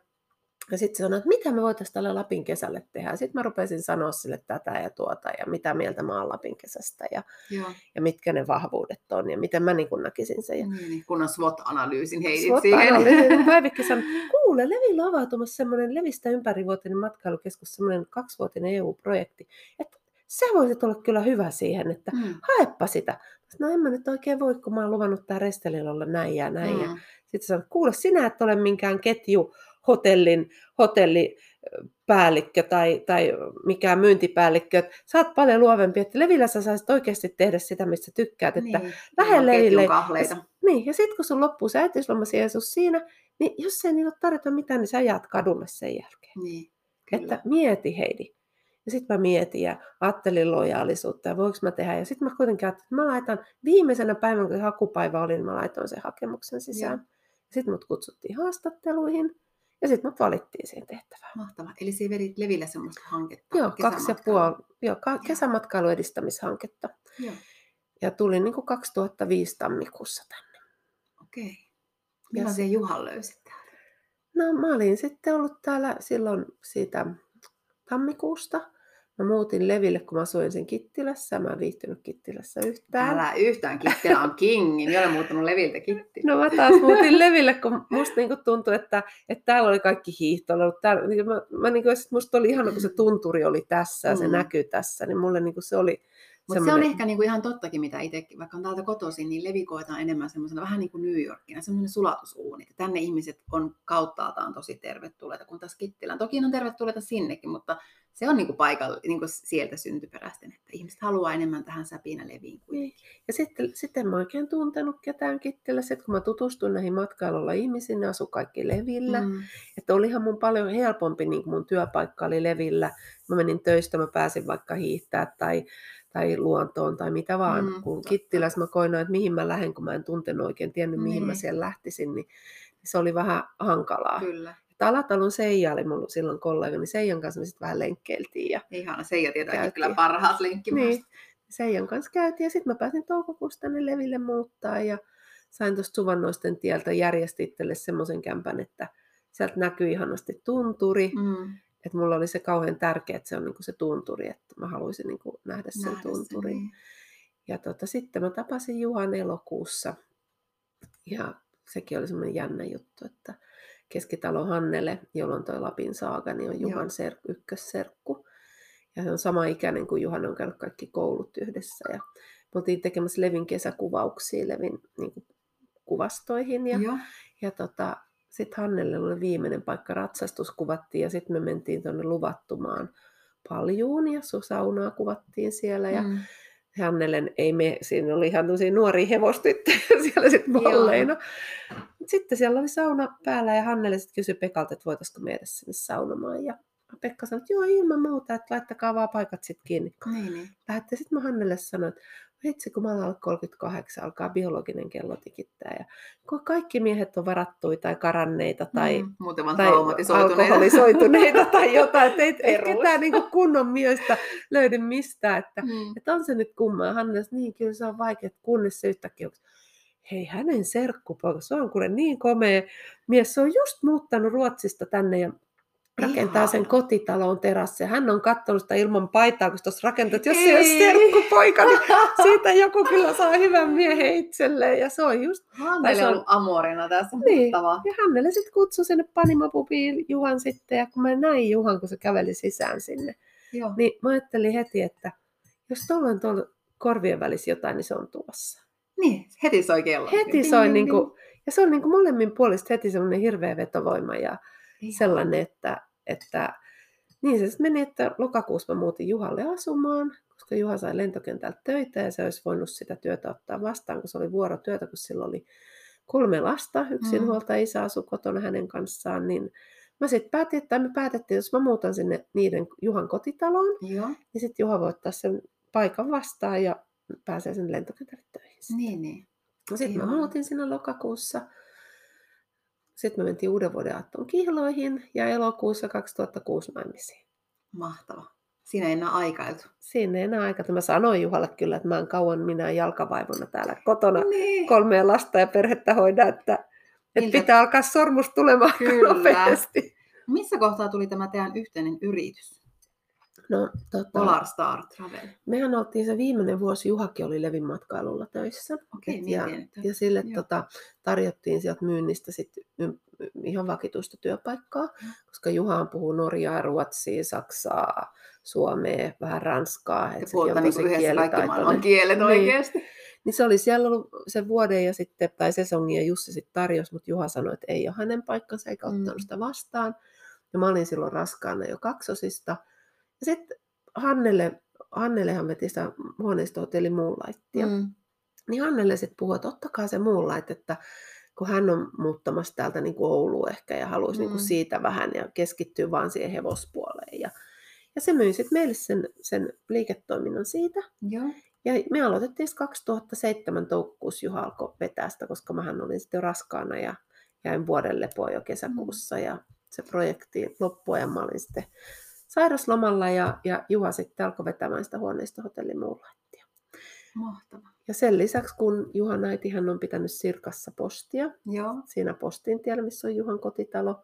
Speaker 2: ja sitten sanoi, että mitä me voitaisiin tälle Lapin kesälle tehdä. Sitten mä rupesin sanoa sille tätä ja tuota ja mitä mieltä mä oon Lapin kesästä ja,
Speaker 1: Joo.
Speaker 2: ja mitkä ne vahvuudet on ja miten mä niin kuin näkisin sen. Ja
Speaker 1: Niin, niin. Kunnon SWOT-analyysin heitit
Speaker 2: SWOT
Speaker 1: siihen.
Speaker 2: Päivikki sanoi, kuule, Levillä on avautumassa semmoinen Levistä ympärivuotinen matkailukeskus, semmoinen kaksivuotinen EU-projekti, että sä voisit olla kyllä hyvä siihen, että
Speaker 1: Mm.
Speaker 2: haepa sitä. No en mä nyt oikein voi, kun mä oon luvannut tää Restelillä olla näin ja näin. Ja
Speaker 1: Mm.
Speaker 2: sitten sanoi, kuule sinä et ole minkään ketju hotellin, hotellipäällikkö tai, tai mikään myyntipäällikkö. että Sä oot paljon luovempi, että Levillä sä saisit oikeasti tehdä sitä, mistä tykkäät. Että
Speaker 1: Niin.
Speaker 2: lähde leirille.
Speaker 1: kahleita.
Speaker 2: Niin, ja sitten kun sun loppuu se äitiyslomasi Jeesus siinä, niin jos ei niillä ole tarjota mitään, niin sä jäät kadulle sen jälkeen.
Speaker 1: Niin. Kyllä.
Speaker 2: Että mieti Heidi. Ja sitten mä mietin ja ajattelin lojaalisuutta ja voiko mä tehdä. Ja sitten mä kuitenkin ajattelin, että mä laitan viimeisenä päivänä, kun se hakupäivä oli, niin mä laitoin sen hakemuksen sisään. Sitten mut kutsuttiin haastatteluihin ja sitten mut valittiin siihen tehtävään.
Speaker 1: Mahtavaa. Eli se vedit Leville semmoista hanketta.
Speaker 2: Joo, kaksi ja puoli, joo, ka- kesämatkailu edistämishanketta.
Speaker 1: Joo,
Speaker 2: Ja tulin niin kuin 2005 tammikuussa tänne.
Speaker 1: okei. Millaisen Juhan löysit täältä?
Speaker 2: No mä olin sitten ollut täällä silloin siitä tammikuusta. Mä muutin Leville, kun mä asuin sen Kittilässä. Mä en viihtynyt Kittilässä yhtään.
Speaker 1: Älä yhtään Kittilä on kingi. Minä olen muuttanut Leviltä Kittilä.
Speaker 2: No mä taas muutin Leville, kun musta niinku tuntui, että, että täällä oli kaikki hiihtoilut. Täällä, niin mä, mä niinku, musta oli ihana, kun se tunturi oli tässä ja se
Speaker 1: Mm.
Speaker 2: näkyy tässä, niin mulle niinku se oli
Speaker 1: Mutta se on ehkä niinku ihan tottakin, mitä itsekin, vaikka on täältä kotoisin, niin Levi koetaan enemmän semmoisena vähän niin kuin New Yorkina, semmoinen sulatusuuni. Tänne ihmiset on kauttaaltaan tosi tervetulleita, kun taas Kittilän. Toki on tervetulleita sinnekin, mutta se on niinku paikalla, niinku sieltä syntyperäisten, että ihmiset haluaa enemmän tähän säpinä Leviin kuin
Speaker 2: Niin. Ja sitten, sitten mä oikein tuntenut ketään Kittilässä, sitten kun mä tutustuin näihin matkailulla ihmisiin, ne asu kaikki Levillä. Mm.
Speaker 1: Mm.
Speaker 2: Että olihan mun paljon helpompi, niin mun työpaikka oli Levillä. Mä menin töistä, mä pääsin vaikka hiihtää tai, tai luontoon tai mitä vaan.
Speaker 1: Mm,
Speaker 2: Mm, kun. Kittilässä mä koin, että mihin mä lähden, kun mä en tuntenut oikein tiennyt, mihin mä
Speaker 1: Niin.
Speaker 2: siellä lähtisin, niin se oli vähän hankalaa.
Speaker 1: Kyllä.
Speaker 2: Alatalon Seija oli mulla silloin kollega, niin Seijan kanssa me sitten vähän lenkkeiltiin. Ja
Speaker 1: Ihana, Seija tietääkin
Speaker 2: Käytiin.
Speaker 1: kyllä parhaat lenkkimaasta.
Speaker 2: niin, Seijan kanssa käytiin ja sitten mä pääsin toukokuussa tänne Leville muuttaa ja sain tuosta Suvannoisten tieltä järjesti itselle semmoisen kämpän, että sieltä näkyy ihanasti tunturi.
Speaker 1: Mm.
Speaker 2: Että mulla oli se kauhean tärkeä, että se on niinku se tunturi, että mä haluaisin niinku nähdä sen
Speaker 1: Nähdä sen,
Speaker 2: tunturin.
Speaker 1: niin.
Speaker 2: Ja tota, sitten mä tapasin Juhan elokuussa ja sekin oli semmoinen jännä juttu, että Keskitalo Hannele, jolla on toi Lapin saaga, niin on. Juhan ser- ykkösserkku. Ja hän on sama ikäinen kuin Juhan, on käynyt kaikki koulut yhdessä. Ja me oltiin tekemässä Levin kesäkuvauksia Levin niin kuin, kuvastoihin. Ja,
Speaker 1: Joo.
Speaker 2: ja tota, sitten Hannelle oli viimeinen paikka ratsastus kuvattiin ja sitten me mentiin tuonne luvattumaan paljuun ja saunaa kuvattiin siellä. Ja
Speaker 1: Mm.
Speaker 2: Hannelen ei me, siinä oli ihan tämmöisiä nuoria hevostyttöjä siellä sitten
Speaker 1: Joo.
Speaker 2: malleina. Sitten siellä oli sauna päällä ja Hannele sitten kysyi Pekalta, että voitaisiko meidät sinne saunomaan. Ja Pekka sanoi, että joo ilman muuta, että laittakaa vaan paikat sitten kiinni.
Speaker 1: Niin, niin.
Speaker 2: Lähdette sitten mä Hannelle sanoin, että vitsi kun mä olen alle 38, alkaa biologinen kello tikittää. Ja kun kaikki miehet on varattuja tai karanneita tai,
Speaker 1: mm. Muuten vaan
Speaker 2: tai alkoholisoituneita tai jotain, että ei, ei ketään niinku kunnon miestä löydy mistään. Että
Speaker 1: Mm.
Speaker 2: että on se nyt kummaa. Hannes, niin kyllä se on vaikea, kunnes se yhtäkkiä on, hei hänen serkkupoika, se on kuule niin komea mies. Se on just muuttanut Ruotsista tänne ja rakentaa sen kotitalon terassia. Hän on katsonut sitä ilman paitaa, kun tuossa rakentaa, että jos se ei ole serkkupoika, niin siitä joku kyllä saa hyvän miehen itselleen. Ja se on just,
Speaker 1: Hannele on ollut amorina tässä.
Speaker 2: Niin.
Speaker 1: Mahtavaa.
Speaker 2: ja hänelle sitten kutsui sinne Panimopubiin Juhan sitten, ja kun mä näin Juhan, kun se käveli sisään sinne,
Speaker 1: Joo.
Speaker 2: niin mä ajattelin heti, että jos tuolla on tuolla korvien välissä jotain, niin se on tuossa.
Speaker 1: Niin, heti soi kello.
Speaker 2: Heti soi, niin kuin, ja se on niin kuin molemmin puolista heti semmoinen hirveä vetovoima ja. Sellainen, että, että niin se sitten meni, että lokakuussa mä muutin Juhalle asumaan, koska Juha sai lentokentältä töitä ja se olisi voinut sitä työtä ottaa vastaan, kun se oli vuorotyötä, kun sillä oli kolme lasta, yksinhuolta isä asui kotona hänen kanssaan, niin mä sitten päätin, että me päätettiin, jos mä muutan sinne niiden Juhan kotitaloon,
Speaker 1: Joo,
Speaker 2: niin sitten Juha voi ottaa sen paikan vastaan ja pääsee sen lentokentälle töihin.
Speaker 1: niin, niin.
Speaker 2: Sitten mä muutin sinne lokakuussa. Sitten me mentiin uuden vuoden aattoon kihloihin ja elokuussa 2006 naimisiin.
Speaker 1: Mahtava. Siinä ei enää aikailtu.
Speaker 2: Siinä ei enää aika. Mä sanoin Juhalle kyllä, että mä en kauan minä jalkavaivona täällä kotona
Speaker 1: Niin.
Speaker 2: kolmea lasta ja perhettä hoida, että, että
Speaker 1: Miltä-
Speaker 2: pitää alkaa sormus tulemaan
Speaker 1: Kyllä.
Speaker 2: nopeasti.
Speaker 1: Missä kohtaa tuli tämä teidän yhteinen yritys?
Speaker 2: No, tota,
Speaker 1: Polar Star Travel.
Speaker 2: mehän oltiin se viimeinen vuosi, Juhakin oli Levin matkailulla töissä.
Speaker 1: Okei, mietin,
Speaker 2: ja,
Speaker 1: että...
Speaker 2: ja sille
Speaker 1: Joo.
Speaker 2: tota, tarjottiin sieltä myynnistä sit ihan vakituista työpaikkaa, koska Juha puhuu Norjaa, Ruotsia, Saksaa, Suomea, vähän Ranskaa.
Speaker 1: Ja
Speaker 2: on
Speaker 1: niin yhdessä kaikki maailman kielet
Speaker 2: Niin.
Speaker 1: oikeasti.
Speaker 2: Niin se oli siellä ollut sen vuoden ja sitten, tai sesongin ja Jussi sitten tarjosi, mutta Juha sanoi, että ei ole hänen paikkansa eikä
Speaker 1: Mm.
Speaker 2: ottanut sitä vastaan. Ja mä olin silloin raskaana jo kaksosista. Sitten Hannelle, Hannellehan veti sitä huoneistohotelli Moonlightia.
Speaker 1: Mm.
Speaker 2: Niin Hannelle sitten puhui, että ottakaa se Moonlight, että kun hän on muuttamassa täältä niin kuin Ouluun ehkä ja haluaisi niin
Speaker 1: Mm.
Speaker 2: kuin siitä vähän ja keskittyy vaan siihen hevospuoleen. Ja, ja se myi sitten meille sen, sen liiketoiminnan siitä.
Speaker 1: Joo.
Speaker 2: Ja me aloitettiin sitten 2007 toukokuussa Juha alkoi vetää sitä, koska mähän olin sitten jo raskaana ja jäin vuoden lepoon jo kesäkuussa ja se projekti loppui ja mä olin sitten sairaslomalla ja, ja Juha sitten alkoi vetämään sitä huoneistohotellin Moonlightia.
Speaker 1: Mahtava.
Speaker 2: Ja sen lisäksi, kun Juhan äiti hän on pitänyt Sirkassa postia,
Speaker 1: Joo.
Speaker 2: siinä postin tiellä, missä on Juhan kotitalo,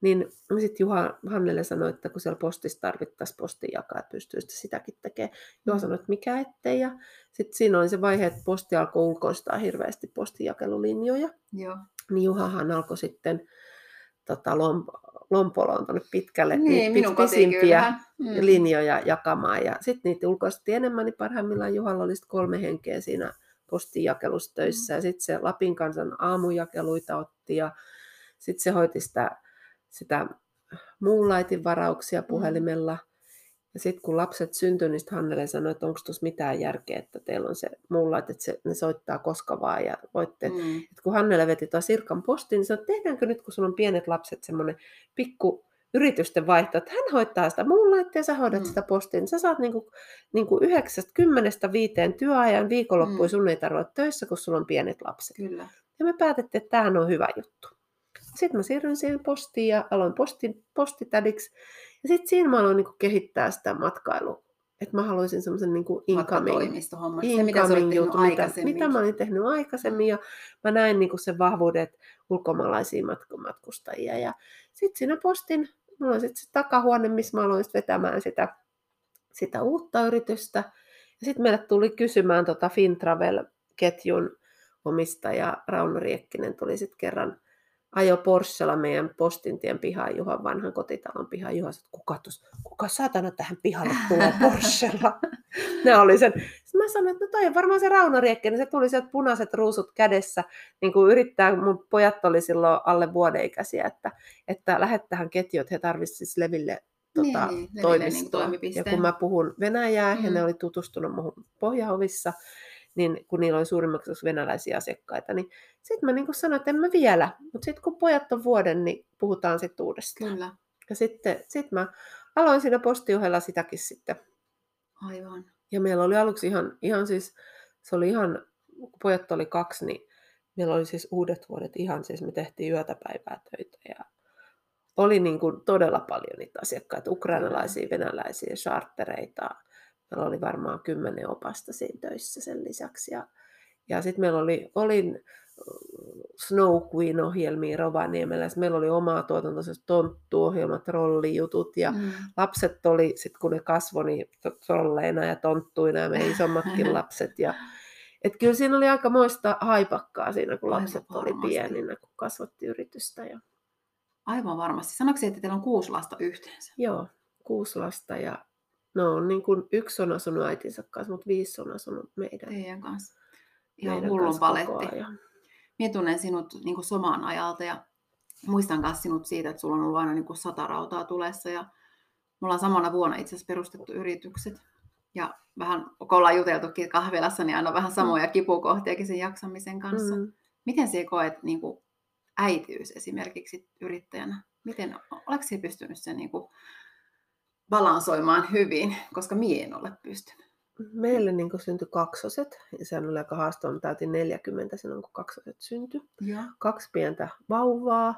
Speaker 2: niin sitten Juha Hannelle sanoi, että kun siellä postissa tarvittaisiin postin jakaa, että pystyisi sitäkin tekemään. Juha sanoi, että mikä ettei. Ja sitten siinä oli se vaihe, että posti alkoi ulkoistaa hirveästi postinjakelulinjoja.
Speaker 1: Joo.
Speaker 2: Niin Juhahan alkoi sitten tota, lom- Lompoloon tuonne pitkälle
Speaker 1: Niin,
Speaker 2: niitä
Speaker 1: minun
Speaker 2: pisimpiä.
Speaker 1: Mm.
Speaker 2: linjoja jakamaan. Ja sitten niitä ulkoistettiin enemmän, niin parhaimmillaan Juhalla oli kolme henkeä siinä postinjakelussa töissä. Ja sitten se Lapin kansan aamujakeluita otti ja sitten se hoiti sitä, sitä muunlaitin varauksia puhelimella. Ja sitten kun lapset syntyi, niin Hannele sanoi, että onko tuossa mitään järkeä, että teillä on se muunlait, että se, ne soittaa koska vaan ja voitte
Speaker 1: Mm.
Speaker 2: et kun Hannele veti tuon Sirkan postin, niin sanoi, että tehdäänkö nyt, kun sulla on pienet lapset, semmoinen pikku yritysten vaihto, että hän hoitaa sitä muun laitteen, sä hoidat
Speaker 1: Mm.
Speaker 2: sitä postia, niin sä saat niinku, niinku 9-10 viiteen työajan, viikonloppuun
Speaker 1: Mm.
Speaker 2: sun ei tarvitse töissä, kun sulla on pienet lapset.
Speaker 1: Kyllä.
Speaker 2: Ja me päätettiin, että tämähän on hyvä juttu. Sitten mä siirryin siihen postiin ja aloin posti, postitädiksi. Ja sitten siinä mä aloin niinku kehittää sitä matkailua. Että mä haluaisin semmoisen niinku incoming,
Speaker 1: Matkatoimistohomma. Se, mitä sä
Speaker 2: incoming juttu, mitä, mitä mä olin tehnyt aikaisemmin. Ja mä näin niinku sen vahvuuden, että ulkomaalaisia matk- matkustajia. Ja sitten siinä postin, mulla on sitten se takahuone, missä mä aloin sit vetämään sitä, sitä uutta yritystä. Ja sitten meille tuli kysymään tota Fintravel-ketjun omistaja Rauno Riekkinen tuli sitten kerran ajo Porschella meidän postintien pihaan, Juhan vanhan kotitalon pihaan. Juha sanoi, kuka, tos, kuka saatana tähän pihalle tulee Porschella? ne oli sen. Sitten mä sanoin, että no toi on varmaan se Rauno Riekkinen. Se tuli sieltä punaiset ruusut kädessä. Niin kuin yrittää, mun pojat oli silloin alle vuodeikäisiä, että, että lähettähän ketju, että he tarvitsisivat siis Leville tota,
Speaker 1: Niin, niin, Leville
Speaker 2: toimistoa.
Speaker 1: toimipisteen.
Speaker 2: ja kun mä puhun venäjää mm. ja ne oli tutustunut muuhun pohjaovissa, niin kun niillä oli suurimmaksi osaksi venäläisiä asiakkaita, niin sitten mä niin sanoin, että en mä vielä. Mutta sitten kun pojat on vuoden, niin puhutaan sitten uudestaan.
Speaker 1: Kyllä.
Speaker 2: Ja sitten sit mä aloin siinä postiohella sitäkin sitten.
Speaker 1: Aivan.
Speaker 2: Ja meillä oli aluksi ihan, ihan siis, se oli ihan, kun pojat oli kaksi, niin meillä oli siis uudet vuodet ihan, siis me tehtiin yötä päivää töitä ja oli niin kuin todella paljon niitä asiakkaita, ukrainalaisia, venäläisiä, chartereita. Meillä oli varmaan kymmenen opasta siinä töissä sen lisäksi. Ja, ja sitten meillä oli, oli Snow Queen-ohjelmia Rovaniemellä. Sitten meillä oli omaa tuotantoisesta tonttuohjelmat, trollijutut ja
Speaker 1: Mm.
Speaker 2: lapset oli, sit kun ne kasvoi, niin trolleina ja tonttuina ja meidän isommatkin lapset. Ja, et kyllä siinä oli aika moista haipakkaa siinä, kun
Speaker 1: Aivan
Speaker 2: lapset oli
Speaker 1: varmasti.
Speaker 2: pieninä, kun kasvatti yritystä. Ja,
Speaker 1: Aivan varmasti. Sanoiko että teillä on kuusi lasta yhteensä?
Speaker 2: joo, kuusi lasta ja No niin kuin yksi on asunut äitinsä kanssa, mutta viisi on asunut meidän,
Speaker 1: Teidän kanssa. Ihan
Speaker 2: meidän
Speaker 1: hullun
Speaker 2: kanssa
Speaker 1: paletti. Mie tunnen sinut niin kuin somaan ajalta ja muistan myös sinut siitä, että sulla on ollut aina niin kuin sata rautaa tulessa ja me ollaan samana vuonna itse asiassa perustettu yritykset. Ja vähän, kun ollaan juteltukin kahvilassa, niin aina vähän samoja kipukohtiakin sen jaksamisen kanssa. Mm.
Speaker 2: Mm.
Speaker 1: Miten sinä koet niin kuin äitiys esimerkiksi yrittäjänä? Miten, oletko sinä pystynyt sen niin kuin balansoimaan hyvin, koska mie en ole pystynyt?
Speaker 2: Meille niin syntyi kaksoset, ja sehän oli aika haastava, mä täytin 40 silloin, kun kaksoset syntyi.
Speaker 1: Joo.
Speaker 2: Kaksi pientä vauvaa,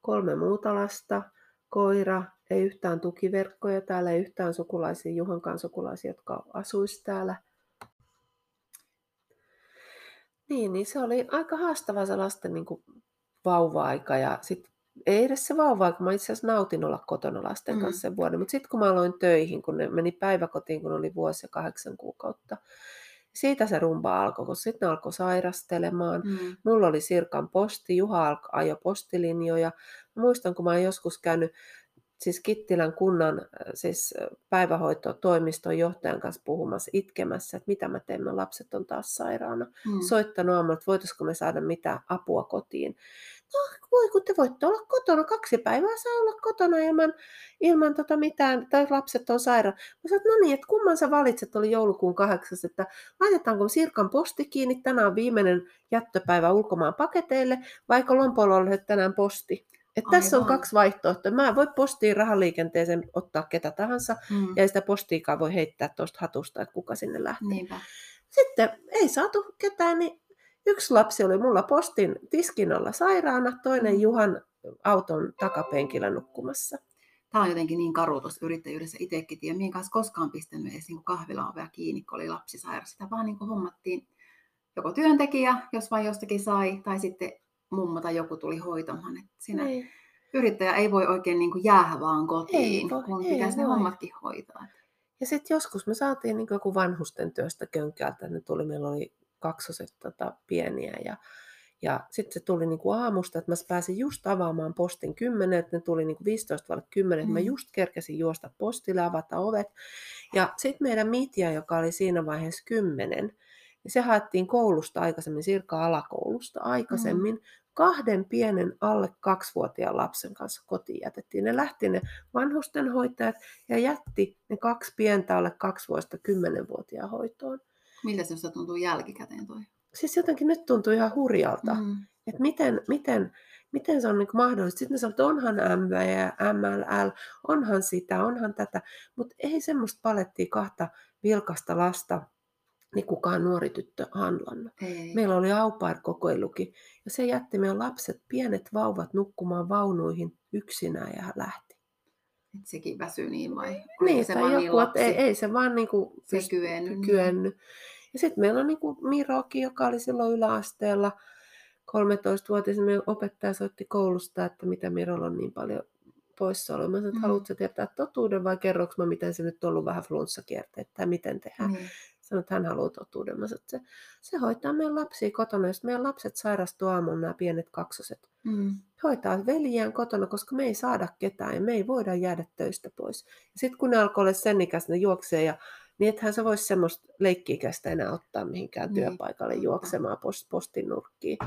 Speaker 2: kolme muuta lasta, koira, ei yhtään tukiverkkoja täällä, ei yhtään sukulaisia, Juhankaan sukulaisia, jotka asuisi täällä. Niin, niin se oli aika haastava se lasten niin kuin vauva-aika ja sit ei edes se vauva-aika, mä itse asiassa nautin olla kotona lasten
Speaker 1: Mm.
Speaker 2: kanssa sen vuoden, mutta sitten kun mä aloin töihin, kun ne meni päiväkotiin, kun oli vuosi ja kahdeksan kuukautta, siitä se rumba alkoi, kun sitten ne alkoi sairastelemaan.
Speaker 1: Mm.
Speaker 2: Mulla oli Sirkan posti, Juha ajoi postilinjoja. Mä muistan, kun mä oon joskus käynyt siis Kittilän kunnan siis äh, päivähoitotoimiston johtajan kanssa puhumassa, itkemässä, että mitä mä teen, mä lapset on taas sairaana.
Speaker 1: Mm.
Speaker 2: Soittanut aamulla, että voitaisiko me saada mitään apua kotiin. No voi, kun te voitte olla kotona, kaksi päivää saa olla kotona ilman, ilman tota mitään, tai lapset on sairaana. Mä sanoin, no niin, että kumman sä valitset, oli joulukuun kahdeksas, että laitetaanko Sirkan posti kiinni, tänään on viimeinen jättöpäivä ulkomaan paketeille, vaikka Lompoolla on tänään posti. Että tässä on kaksi vaihtoehtoa. Mä en voi postiin rahaliikenteeseen ottaa ketä tahansa,
Speaker 1: Mm.
Speaker 2: ja sitä postiikaan voi heittää tuosta hatusta, että kuka sinne lähtee.
Speaker 1: Niinpä.
Speaker 2: Sitten ei saatu ketään, niin yksi lapsi oli mulla postin tiskin alla sairaana, toinen
Speaker 1: Mm.
Speaker 2: Juhan auton takapenkillä nukkumassa.
Speaker 1: Tämä on jotenkin niin karu tuossa yrittäjyydessä itsekin. Ja minä kanssa koskaan pistänyt edes niin kahvilaovea kiinni, kun oli lapsi sairas. Sitä vaan niin hommattiin joko työntekijä, jos vain jostakin sai, tai sitten mummo tai joku tuli hoitamaan. Et siinä
Speaker 2: Niin.
Speaker 1: yrittäjä ei voi oikein niin jäädä vaan kotiin,
Speaker 2: Ei voi,
Speaker 1: kun
Speaker 2: ei
Speaker 1: pitäisi ne hommatkin hoitaa.
Speaker 2: Ja sitten joskus me saatiin niin joku vanhusten työstä könkältä, ne tuli, meillä oli kaksoset tota, pieniä ja, ja sitten se tuli niin kuin aamusta, että mä pääsin just avaamaan postin 10, että ne tuli niin kuin 15 vaille 10, että mä
Speaker 1: Mm.
Speaker 2: just kerkesin juosta postille, avata ovet. Ja sitten meidän Mitja, joka oli siinä vaiheessa 10, niin se haettiin koulusta aikaisemmin, Sirka alakoulusta aikaisemmin, kahden pienen alle kaksivuotiaan lapsen kanssa kotiin jätettiin. Ne lähti ne vanhustenhoitajat ja jätti ne kaksi pientä alle kaksivuotiaista kymmenenvuotiaan hoitoon.
Speaker 1: Miltä se sinusta tuntuu jälkikäteen toi?
Speaker 2: Siis jotenkin nyt tuntuu ihan hurjalta, mm. Että miten, miten, miten se on niin mahdollista. Sitten ne sanoo, että onhan MV ja MLL, onhan sitä, onhan tätä, mutta ei semmoista palettia kahta vilkasta lasta niin kukaan nuori tyttö handlannut.
Speaker 1: Ei.
Speaker 2: Meillä oli aupair-kokeilukin ja se jätti meidän lapset, pienet vauvat nukkumaan vaunuihin yksinään ja hän lähti.
Speaker 1: Et sekin väsyy niin vai?
Speaker 2: Niin,
Speaker 1: se
Speaker 2: tai
Speaker 1: vaan niin
Speaker 2: joku,
Speaker 1: lapsi?
Speaker 2: ei, ei se vaan niin kuin
Speaker 1: Se ei kyennyt, niin.
Speaker 2: Ja sitten meillä on niin kuin Mirokin, joka oli silloin yläasteella 13-vuotias. Meidän opettaja soitti koulusta, että mitä Mirolla on niin paljon poissaoloa. Mä sanoin, että
Speaker 1: Mm.
Speaker 2: haluatko tietää totuuden vai kerroks mä, miten se nyt on ollut vähän flunssakierteet tai miten tehdään.
Speaker 1: Niin.
Speaker 2: Sanoin, että hän haluaa totuuden. Mä sanoin, että se, se hoitaa meidän lapsia kotona. Jos meidän lapset sairastuu aamulla, nämä pienet kaksoset,
Speaker 1: Mm.
Speaker 2: hoitaa veljiään kotona, koska me ei saada ketään ja me ei voida jäädä töistä pois. Ja sitten kun ne alkoi olla sen ikäiset, ne juoksee ja niin ethän se voisi semmoista leikkiikäistä enää ottaa mihinkään
Speaker 1: Niin,
Speaker 2: työpaikalle juoksemaan post, postin nurkkiin.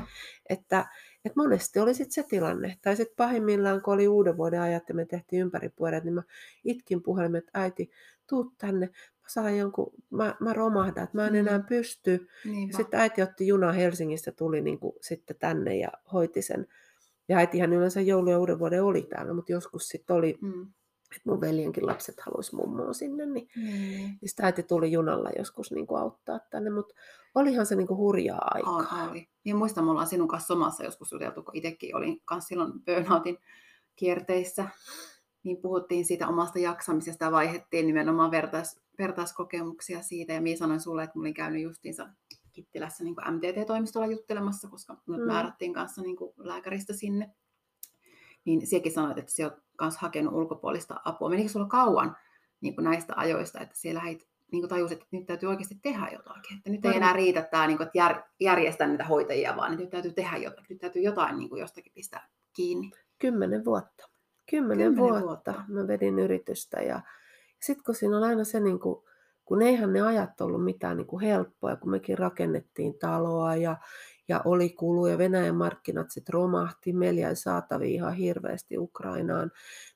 Speaker 2: Että, että monesti oli sitten se tilanne. Tai sitten pahimmillaan, kun oli uuden vuoden ajat ja me tehtiin ympäripyörät, niin mä itkin puhelimen, että äiti, tuu tänne, mä saan jonkun, mä, mä romahdan, että mä en
Speaker 1: Mm.
Speaker 2: enää pysty.
Speaker 1: Niinpä.
Speaker 2: Sitten äiti otti juna Helsingistä, tuli niin kuin sitten tänne ja hoiti sen. Ja äitihän yleensä joulu ja uuden vuoden oli täällä, mutta joskus sitten oli,
Speaker 1: Mm.
Speaker 2: Että mun veljenkin lapset halusi mummoa sinne, niin,
Speaker 1: Niin.
Speaker 2: niin sitten äiti tuli junalla joskus niin kuin auttaa tänne. Mutta olihan se niin kuin hurjaa aikaa.
Speaker 1: On, oli. Ja muistan, me ollaan sinun kanssa somassa joskus juteltu, kun itsekin olin kanssa silloin burnoutin kierteissä, niin puhuttiin siitä omasta jaksamisesta ja vaihettiin nimenomaan vertais, vertaiskokemuksia siitä. Ja minä sanoin sulle, että mä olin käynyt justiinsa Kittilässä niin MTT-toimistolla juttelemassa, koska
Speaker 2: Mm.
Speaker 1: mm. määrättiin kanssa niin kuin lääkäristä sinne. Niin siekin sanoit, että sinä olet kanssa hakenut ulkopuolista apua. Menikö sulla kauan niin kuin näistä ajoista, että siellä lähit niin kuin tajusit, että nyt täytyy oikeasti tehdä jotakin. Että nyt ei enää riitä tämä, niin kuin, että jär, järjestää niitä hoitajia, vaan että nyt täytyy tehdä jotakin. Nyt täytyy jotain niin kuin jostakin pistää kiinni.
Speaker 2: Kymmenen vuotta. Kymmenen,
Speaker 1: Kymmenen
Speaker 2: vuotta.
Speaker 1: vuotta.
Speaker 2: Mä vedin yritystä ja, Sitten kun siinä on aina se, niin kuin, kun eihän ne ajat ollut mitään niin kuin helppoa, kun mekin rakennettiin taloa ja, ja oli kuluja, Venäjän markkinat sitten romahti, meillä jäi saatavia ihan hirveästi Ukrainaan.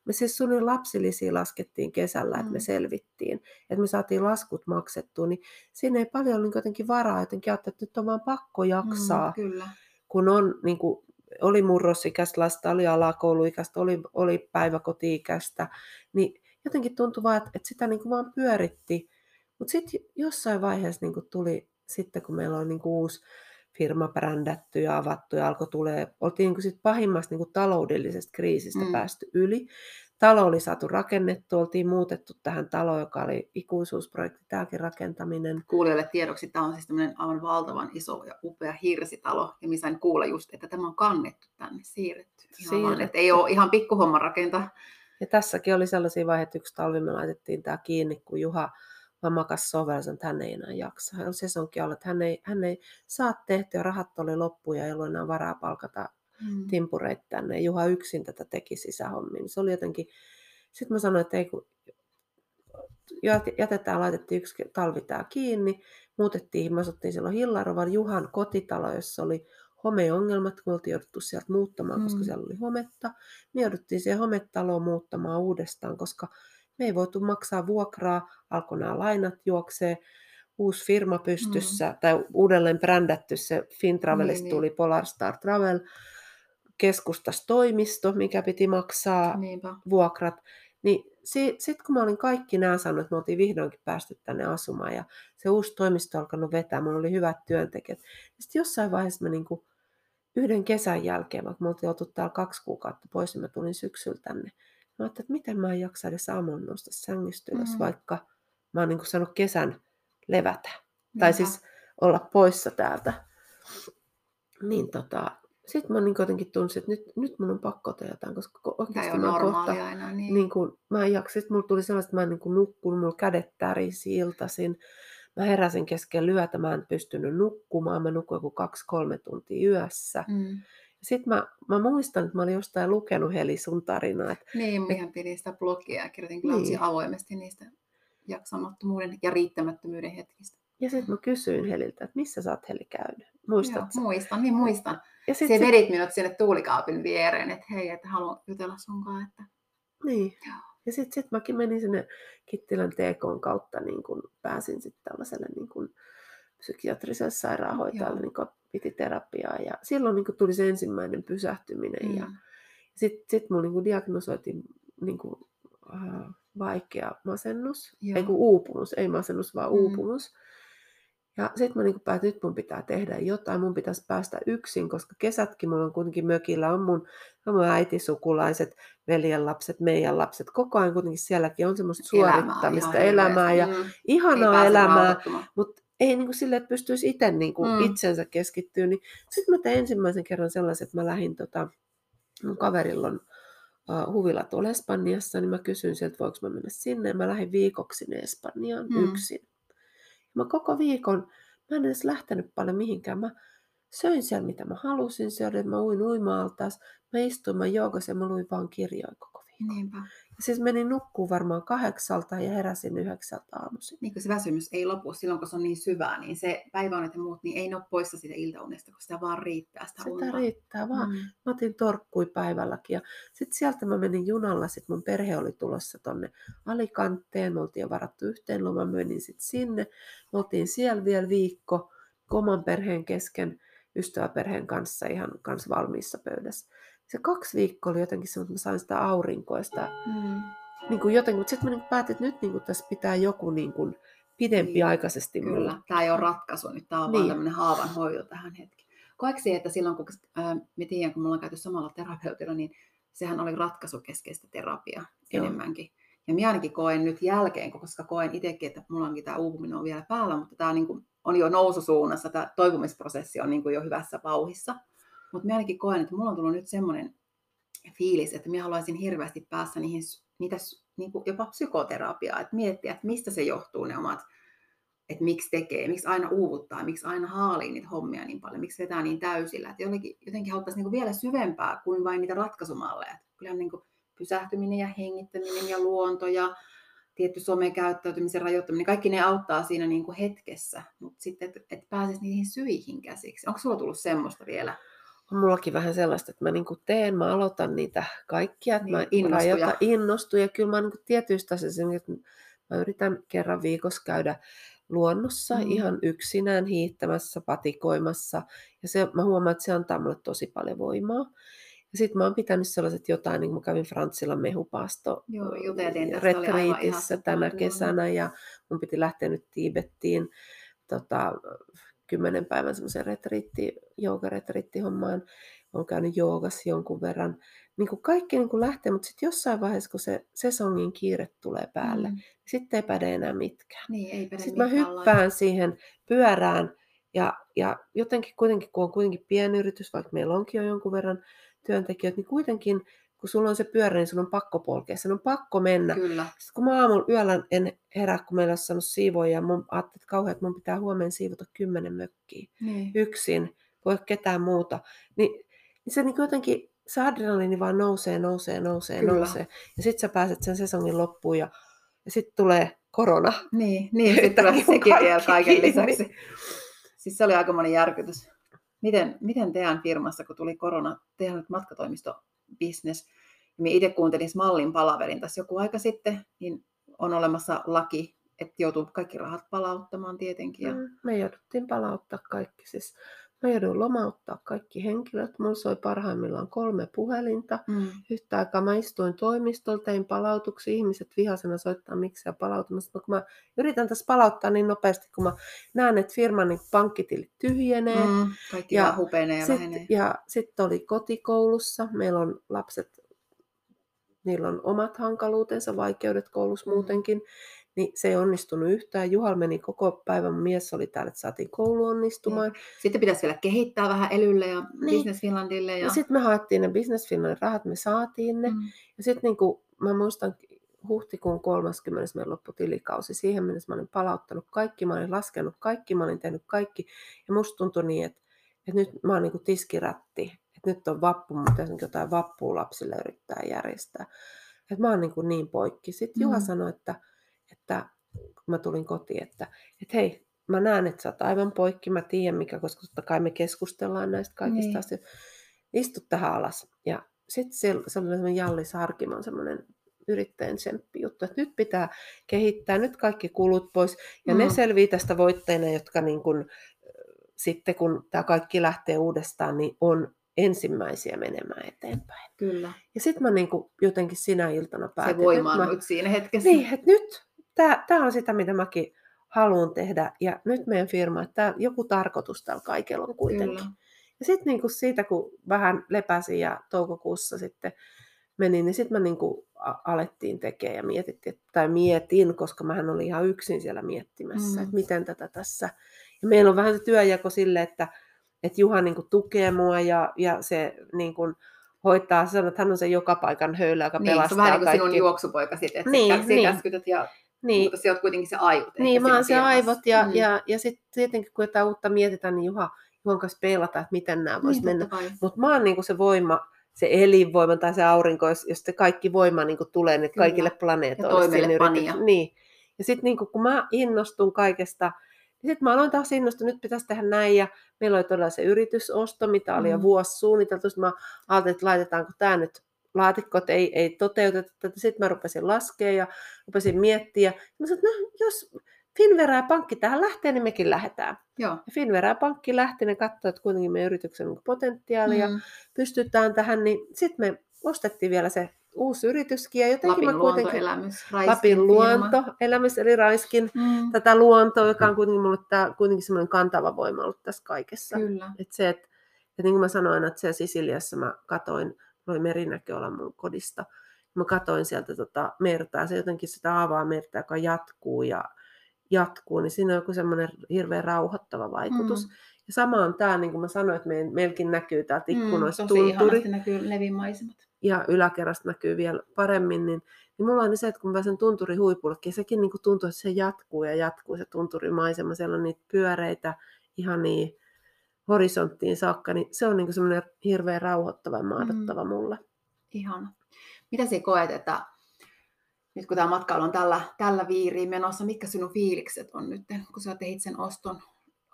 Speaker 2: Me siis sun lapsilisiä laskettiin kesällä, että me mm. selvittiin, että me saatiin laskut maksettua, niin siinä ei paljon niin jotenkin varaa, jotenkin että nyt on vaan pakko jaksaa, mm,
Speaker 1: kyllä.
Speaker 2: kun on niin kuin, oli murrosikäistä lasta, oli alakouluikäistä, oli, oli päiväkoti-ikäistä, niin jotenkin tuntui vaan, että, että sitä niin kuin vaan pyöritti. Mutta sitten jossain vaiheessa niin kuin tuli, sitten kun meillä on niin kuin uusi firma brändätty ja avattu ja alkoi tulee, oltiin niin sit pahimmasta niin taloudellisesta kriisistä mm. päästy yli. Talo oli saatu rakennettu, oltiin muutettu tähän taloon, joka oli ikuisuusprojekti, tämäkin rakentaminen.
Speaker 1: Kuulijoille tiedoksi, tämä on siis tämmöinen aivan valtavan iso ja upea hirsitalo, ja missä sain kuulla just, että tämä on kannettu tänne, siirretty. Ihan siirretty. Vaan, että ei ole ihan pikkuhomma rakentaa.
Speaker 2: Ja tässäkin oli sellaisia vaiheita, että yksi talvi me laitettiin tämä kiinni, kun Juha mä makas sovelsan, että hän ei enää jaksa. Hän sesonkin ollut, että hän ei, hän ei saa tehtyä, rahat oli loppu ja ei ollut enää varaa palkata mm. timpureita tänne. Juha yksin tätä teki sisähommiin. Se oli jotenkin, sitten mä sanoin, että ei kun jätetään, laitettiin yksi talvi tää kiinni, muutettiin, me asuttiin silloin Hillarovan Juhan kotitalo, jossa oli homeongelmat, kun me oltiin jouduttu sieltä muuttamaan, mm. koska siellä oli hometta. Me jouduttiin siihen hometaloon muuttamaan uudestaan, koska me ei voitu maksaa vuokraa, alkoi nämä lainat juoksee, uusi firma pystyssä, mm. tai uudelleen brändätty se Fintravelista niin, tuli niin. Polar Star Travel, keskustas toimisto, mikä piti maksaa Niinpä. vuokrat. Niin sitten kun mä olin kaikki nämä sanonut, että me oltiin vihdoinkin päästy tänne asumaan ja se uusi toimisto alkanut vetää, mulla oli hyvät työntekijät. Sitten jossain vaiheessa mä niinku yhden kesän jälkeen, vaikka me oltiin oltu täällä kaksi kuukautta pois, niin mä tulin syksyllä tänne. Mä ajattelin, että miten mä en jaksa edes aamuun nousta sängystä ylös, mm. vaikka mä oon niin saanut kesän levätä. Niinpä. Tai siis olla poissa täältä. Niin tota, sitten mä niin jotenkin tunsin, että nyt, nyt mun on pakko tehdä jotain, koska oikeasti mä kohta,
Speaker 1: aina, niin.
Speaker 2: Niin kun, mä en jaksa. Sitten mulla tuli sellaista, että mä en niin nukkunut, mulla kädet tärisi iltasin. Mä heräsin kesken lyötä, mä en pystynyt nukkumaan, mä nukuin joku kaksi-kolme tuntia yössä. Mm. Sitten mä, mä muistan, että mä olin jostain lukenut Heli sun tarinaa. Että,
Speaker 1: niin, mehän pidin sitä blogia ja kirjoitin kyllä niin. avoimesti niistä jaksamattomuuden ja riittämättömyyden hetkistä.
Speaker 2: Ja sitten mä kysyin Heliltä, että missä sä oot Heli käynyt? Muistatko?
Speaker 1: Joo, muistan, niin muistan. Ja sit, se sit... vedit minut sinne tuulikaapin viereen, että hei, että haluan jutella sunkaan. Että...
Speaker 2: Niin. Joo. Ja sitten sit mäkin menin sinne Kittilän TK kautta, niin kun pääsin sitten tällaiselle niin kun psykiatriselle sairaanhoitajalle, niin piti terapiaa. Ja silloin niin tuli se ensimmäinen pysähtyminen. Mm. Ja sitten sit mulla niin diagnosoitiin niin kuin, äh, vaikea masennus, Joo. ei kun uupumus, ei masennus, vaan mm. uupumus. Ja sitten mä niin päätin, että nyt mun pitää tehdä jotain, mun pitäisi päästä yksin, koska kesätkin mulla on kuitenkin mökillä, on mun, on mun äitisukulaiset, veljen lapset, meidän lapset, koko ajan kuitenkin sielläkin on semmoista suorittamista, elämää, elämää ja mm. ihanaa elämää, mutta ei niin kuin sille, että pystyisi itse niin kuin mm. itsensä keskittyä. Niin sitten mä tein ensimmäisen kerran sellaisen, että mä lähdin, tota, mun kaverilla on uh, huvila tuolla Espanjassa, niin mä kysyin sieltä, voiko mä mennä sinne. Ja mä lähdin viikoksi sinne Espanjaan mm. yksin. Mä koko viikon, mä en edes lähtenyt paljon mihinkään. Mä söin siellä, mitä mä halusin syödä. Mä uin uimaaltaas. Mä istuin, mä joogasin ja mä luin vaan kirjoja. Niinpä. Siis menin nukkuun varmaan kahdeksalta ja heräsin yhdeksältä aamuisin.
Speaker 1: Niin se väsymys ei lopu silloin, kun se on niin syvää, niin se päiväunet ja muut, niin ei ne ole poissa siitä iltaunesta, kun sitä vaan riittää sitä
Speaker 2: Sitä unta. riittää vaan. Mm. Mä otin torkkui päivälläkin ja sitten sieltä mä menin junalla, sitten mun perhe oli tulossa tonne Alikanteen, me oltiin jo varattu yhteen loma, menin sitten sinne. Me oltiin siellä vielä viikko, oman perheen kesken, ystäväperheen kanssa ihan kanssa valmiissa pöydässä se kaksi viikkoa oli jotenkin se, että mä sain sitä aurinkoista. Mm. Niin kuin jotenkin, mutta sitten mä niin päätin, että nyt niin kuin tässä pitää joku niin kuin pidempiaikaisesti
Speaker 1: niin. Kyllä, tämä ei ole ratkaisu nyt, tämä on niin. vaan tämmöinen haavan hoito tähän hetkeen. Koeksi, että silloin kun äh, me tiedän, kun me ollaan käyty samalla terapeutilla, niin sehän oli ratkaisukeskeistä terapiaa Joo. enemmänkin. Ja minä ainakin koen nyt jälkeen, koska koen itsekin, että mulla onkin tämä uupuminen on vielä päällä, mutta tämä niin kuin on jo noususuunnassa, tämä toipumisprosessi on niin kuin jo hyvässä vauhissa. Mutta minä ainakin koen, että mulla on tullut nyt semmoinen fiilis, että minä haluaisin hirveästi päässä niihin, niitä, niin kuin jopa psykoterapiaa, että miettiä, että mistä se johtuu ne omat, että miksi tekee, miksi aina uuvuttaa, miksi aina haalii niitä hommia niin paljon, miksi vetää niin täysillä, että jotenkin, jotenkin haluttaisiin niin vielä syvempää kuin vain niitä ratkaisumalleja. Kyllähän niin kuin pysähtyminen ja hengittäminen ja luonto ja tietty somekäyttäytymisen rajoittaminen, kaikki ne auttaa siinä niin kuin hetkessä, mutta sitten, että et pääsisi niihin syihin käsiksi. Onko sulla tullut semmoista vielä?
Speaker 2: On mullakin vähän sellaista, että mä niin kuin teen, mä aloitan niitä kaikkia, että
Speaker 1: Niin,
Speaker 2: mä
Speaker 1: innostuja.
Speaker 2: rajoitan, innostun ja kyllä mä niin kuin tietyistä asioista, että mä yritän kerran viikossa käydä luonnossa
Speaker 1: Mm.
Speaker 2: ihan yksinään hiihtämässä, patikoimassa ja se, mä huomaan, että se antaa mulle tosi paljon voimaa. Ja sitten mä oon pitänyt sellaiset jotain, niin kuin mä kävin Frantsilla mehupaasto
Speaker 1: Joo, juteltiin
Speaker 2: retriitissä tänä kesänä ja mun piti lähteä nyt Tiibettiin tota, kymmenen päivän semmoisen retriitti, joogaretriittihommaan. Olen käynyt joogas jonkun verran. Niin kuin kaikki niin kuin lähtee, mutta sitten jossain vaiheessa, kun se sesongin kiire tulee päälle,
Speaker 1: Mm.
Speaker 2: niin sitten ei päde enää mitkään.
Speaker 1: Niin, ei päde
Speaker 2: Sitten mä hyppään siihen pyörään ja, ja jotenkin kuitenkin, kun on kuitenkin pienyritys, vaikka meillä onkin jo jonkun verran työntekijöitä, niin kuitenkin kun sulla on se pyörä, niin sun on pakko polkea, sen on pakko mennä.
Speaker 1: Kyllä.
Speaker 2: Sitten kun mä aamulla yöllä en herää, kun meillä olisi saanut siivoja, ja mun ajattelin, että kauhean, että mun pitää huomenna siivota kymmenen mökkiä
Speaker 1: Niin.
Speaker 2: yksin, voi ketään muuta, niin, niin se niin jotenkin, se adrenaliini vaan nousee, nousee, nousee,
Speaker 1: Kyllä.
Speaker 2: nousee. Ja sitten sä pääset sen sesongin loppuun ja, ja sitten tulee korona.
Speaker 1: Niin, niin sitten sekin vielä kaiken
Speaker 2: kiinni.
Speaker 1: lisäksi. Siis se oli aikamoinen järkytys. Miten, miten teidän firmassa, kun tuli korona, teidän nyt ja minä itse kuuntelin Smallin palaverin tässä joku aika sitten, niin on olemassa laki, että joutuu kaikki rahat palauttamaan tietenkin. Ja...
Speaker 2: Mm, Me jouduttiin palauttaa kaikki. Siis mä joudun lomauttaa kaikki henkilöt. Mulla soi parhaimmillaan kolme puhelinta.
Speaker 1: Mm.
Speaker 2: Yhtä aikaa mä istuin toimistolla, tein palautuksia, ihmiset vihasena soittaa miksi ja palautumassa. No, kun mä yritän tässä palauttaa niin nopeasti, kun mä näen, että firman niin pankkitilit tyhjenee.
Speaker 1: Mm. Kaikki
Speaker 2: Ja
Speaker 1: hupenee ja vähenee.
Speaker 2: Sitten, ja sitten oli kotikoulussa. Meillä on lapset, niillä on omat hankaluutensa, vaikeudet koulussa
Speaker 1: Mm.
Speaker 2: muutenkin. Niin se ei onnistunut yhtään. Juhal meni koko päivän, mies oli täällä, että saatiin koulu onnistumaan.
Speaker 1: Sitten pitäisi vielä kehittää vähän Elylle ja
Speaker 2: Niin.
Speaker 1: Business Finlandille. Ja...
Speaker 2: Ja sitten me haettiin ne Business Finlandin rahat, me saatiin ne.
Speaker 1: mm.
Speaker 2: Ja sitten niinku, mä muistan huhtikuun 30. meillä loppui tilikausi. Siihen mennessä mä olin palauttanut kaikki, mä olin laskenut kaikki, mä olin tehnyt kaikki. Ja musta tuntui niin, että, että nyt mä oon niinku tiskirätti. Että nyt on vappu, pitäisi niinku jotain vappua lapsille yrittää järjestää. Että mä oon niinku niin poikki. Sitten Juha
Speaker 1: Mm.
Speaker 2: sanoi, että kun mä tulin kotiin, että, että hei, mä näen, että sä oot aivan poikki, mä tiedän mikä, koska totta kai me keskustellaan näistä kaikista
Speaker 1: Niin.
Speaker 2: asioista. Istu tähän alas. Ja sitten se, se oli semmoinen Jalli Sarkimon semmoinen yrittäjän tsemppi juttu, että nyt pitää kehittää, nyt kaikki kulut pois. Ja mm. ne selvii tästä voitteina, jotka niin kun, sitten kun tämä kaikki lähtee uudestaan, niin on ensimmäisiä menemään eteenpäin.
Speaker 1: Kyllä.
Speaker 2: Ja sitten mä niin kuin jotenkin sinä iltana päätin,
Speaker 1: Se voima
Speaker 2: että
Speaker 1: on
Speaker 2: mä,
Speaker 1: nyt siinä hetkessä.
Speaker 2: niin, että nyt tämä on sitä, mitä mäkin haluan tehdä. Ja nyt meidän firma, että tää, joku tarkoitus tällä kaikella on kuitenkin.
Speaker 1: Kyllä.
Speaker 2: Ja sitten niinku siitä, kun vähän lepäsin ja toukokuussa sitten menin, niin sitten mä niinku a- alettiin tekemään ja mietittiin, tai mietin, koska mähän olin ihan yksin siellä miettimässä,
Speaker 1: Mm.
Speaker 2: että miten tätä tässä. Ja meillä on vähän se työjako sille, että, että Juha niinku tukee mua ja, ja se niinku hoitaa, sanoo, että hän on se joka paikan höylä, joka
Speaker 1: Niin, se on
Speaker 2: pelastaa
Speaker 1: vähän niin kuin
Speaker 2: kaikki.
Speaker 1: sinun juoksupoika sitten, että
Speaker 2: Niin,
Speaker 1: niin,
Speaker 2: niin.
Speaker 1: käskytät ja
Speaker 2: niin,
Speaker 1: mutta se oot kuitenkin se aivot.
Speaker 2: niin, mä oon se aivot ja,
Speaker 1: Mm.
Speaker 2: ja, ja sitten tietenkin kun jotain uutta mietitään, niin Juha, Juhan kanssa peilata, että miten nämä vois
Speaker 1: niin,
Speaker 2: mennä. Mutta mä oon niinku se voima, se elinvoima tai se aurinko, jos, jos se kaikki voima niinku tulee
Speaker 1: Kyllä.
Speaker 2: kaikille
Speaker 1: Ja
Speaker 2: planeetoille.
Speaker 1: panija.
Speaker 2: yritys- Niin. Ja sitten niinku, kun mä innostun kaikesta, niin sitten mä aloin taas innostua, nyt pitäisi tehdä näin. Ja meillä oli todella se yritysosto, mitä oli jo
Speaker 1: Mm.
Speaker 2: vuosi suunniteltu. Sitten mä ajattelin, että laitetaanko tämä nyt laatikot ei, ei toteuteta tätä. Sitten mä rupesin laskea ja rupesin miettiä. Mä sanoin, että no, jos Finvera ja pankki tähän lähtee, niin mekin lähdetään.
Speaker 1: Joo.
Speaker 2: Ja Finvera ja pankki lähti, ne katsoivat, että kuitenkin meidän yrityksen on potentiaalia ja
Speaker 1: Mm.
Speaker 2: pystytään tähän, niin sitten me ostettiin vielä se uusi yrityskin ja jotenkin
Speaker 1: Lapin
Speaker 2: mä kuitenkin... Lapin luonto, elämys eli Raiskin,
Speaker 1: Mm.
Speaker 2: tätä luontoa, joka on kuitenkin mulle tää, kuitenkin semmoinen kantava voima ollut tässä kaikessa.
Speaker 1: Kyllä.
Speaker 2: Et se, että et niin kuin mä sanoin, että siellä Sisiliassa mä katoin, mulla oli merinäköala mun kodista, mä katoin sieltä tota merta ja se jotenkin sitä avaa merta, joka jatkuu ja jatkuu, niin siinä on joku semmoinen hirveän rauhoittava vaikutus.
Speaker 1: Mm.
Speaker 2: Ja sama on tämä, niin kuin mä sanoin, että meidän, meilläkin näkyy täältä ikkunoista
Speaker 1: Mm, tosi
Speaker 2: tunturi
Speaker 1: näkyy levimaisemat.
Speaker 2: ja yläkerrasta näkyy vielä paremmin, niin, niin mulla on se, että kun mä pääsen tunturin huipullekin, ja sekin niin kuin tuntuu, että se jatkuu ja jatkuu se tunturimaisema, siellä on niitä pyöreitä ihan niin horisonttiin saakka, niin se on niin semmoinen hirveän rauhoittava ja
Speaker 1: Mm.
Speaker 2: maadottava mulle.
Speaker 1: Ihana. Mitä sä koet, että nyt kun tämä matkailu on tällä, tällä viiriin menossa, mitkä sinun fiilikset on nyt, kun sä teit sen oston,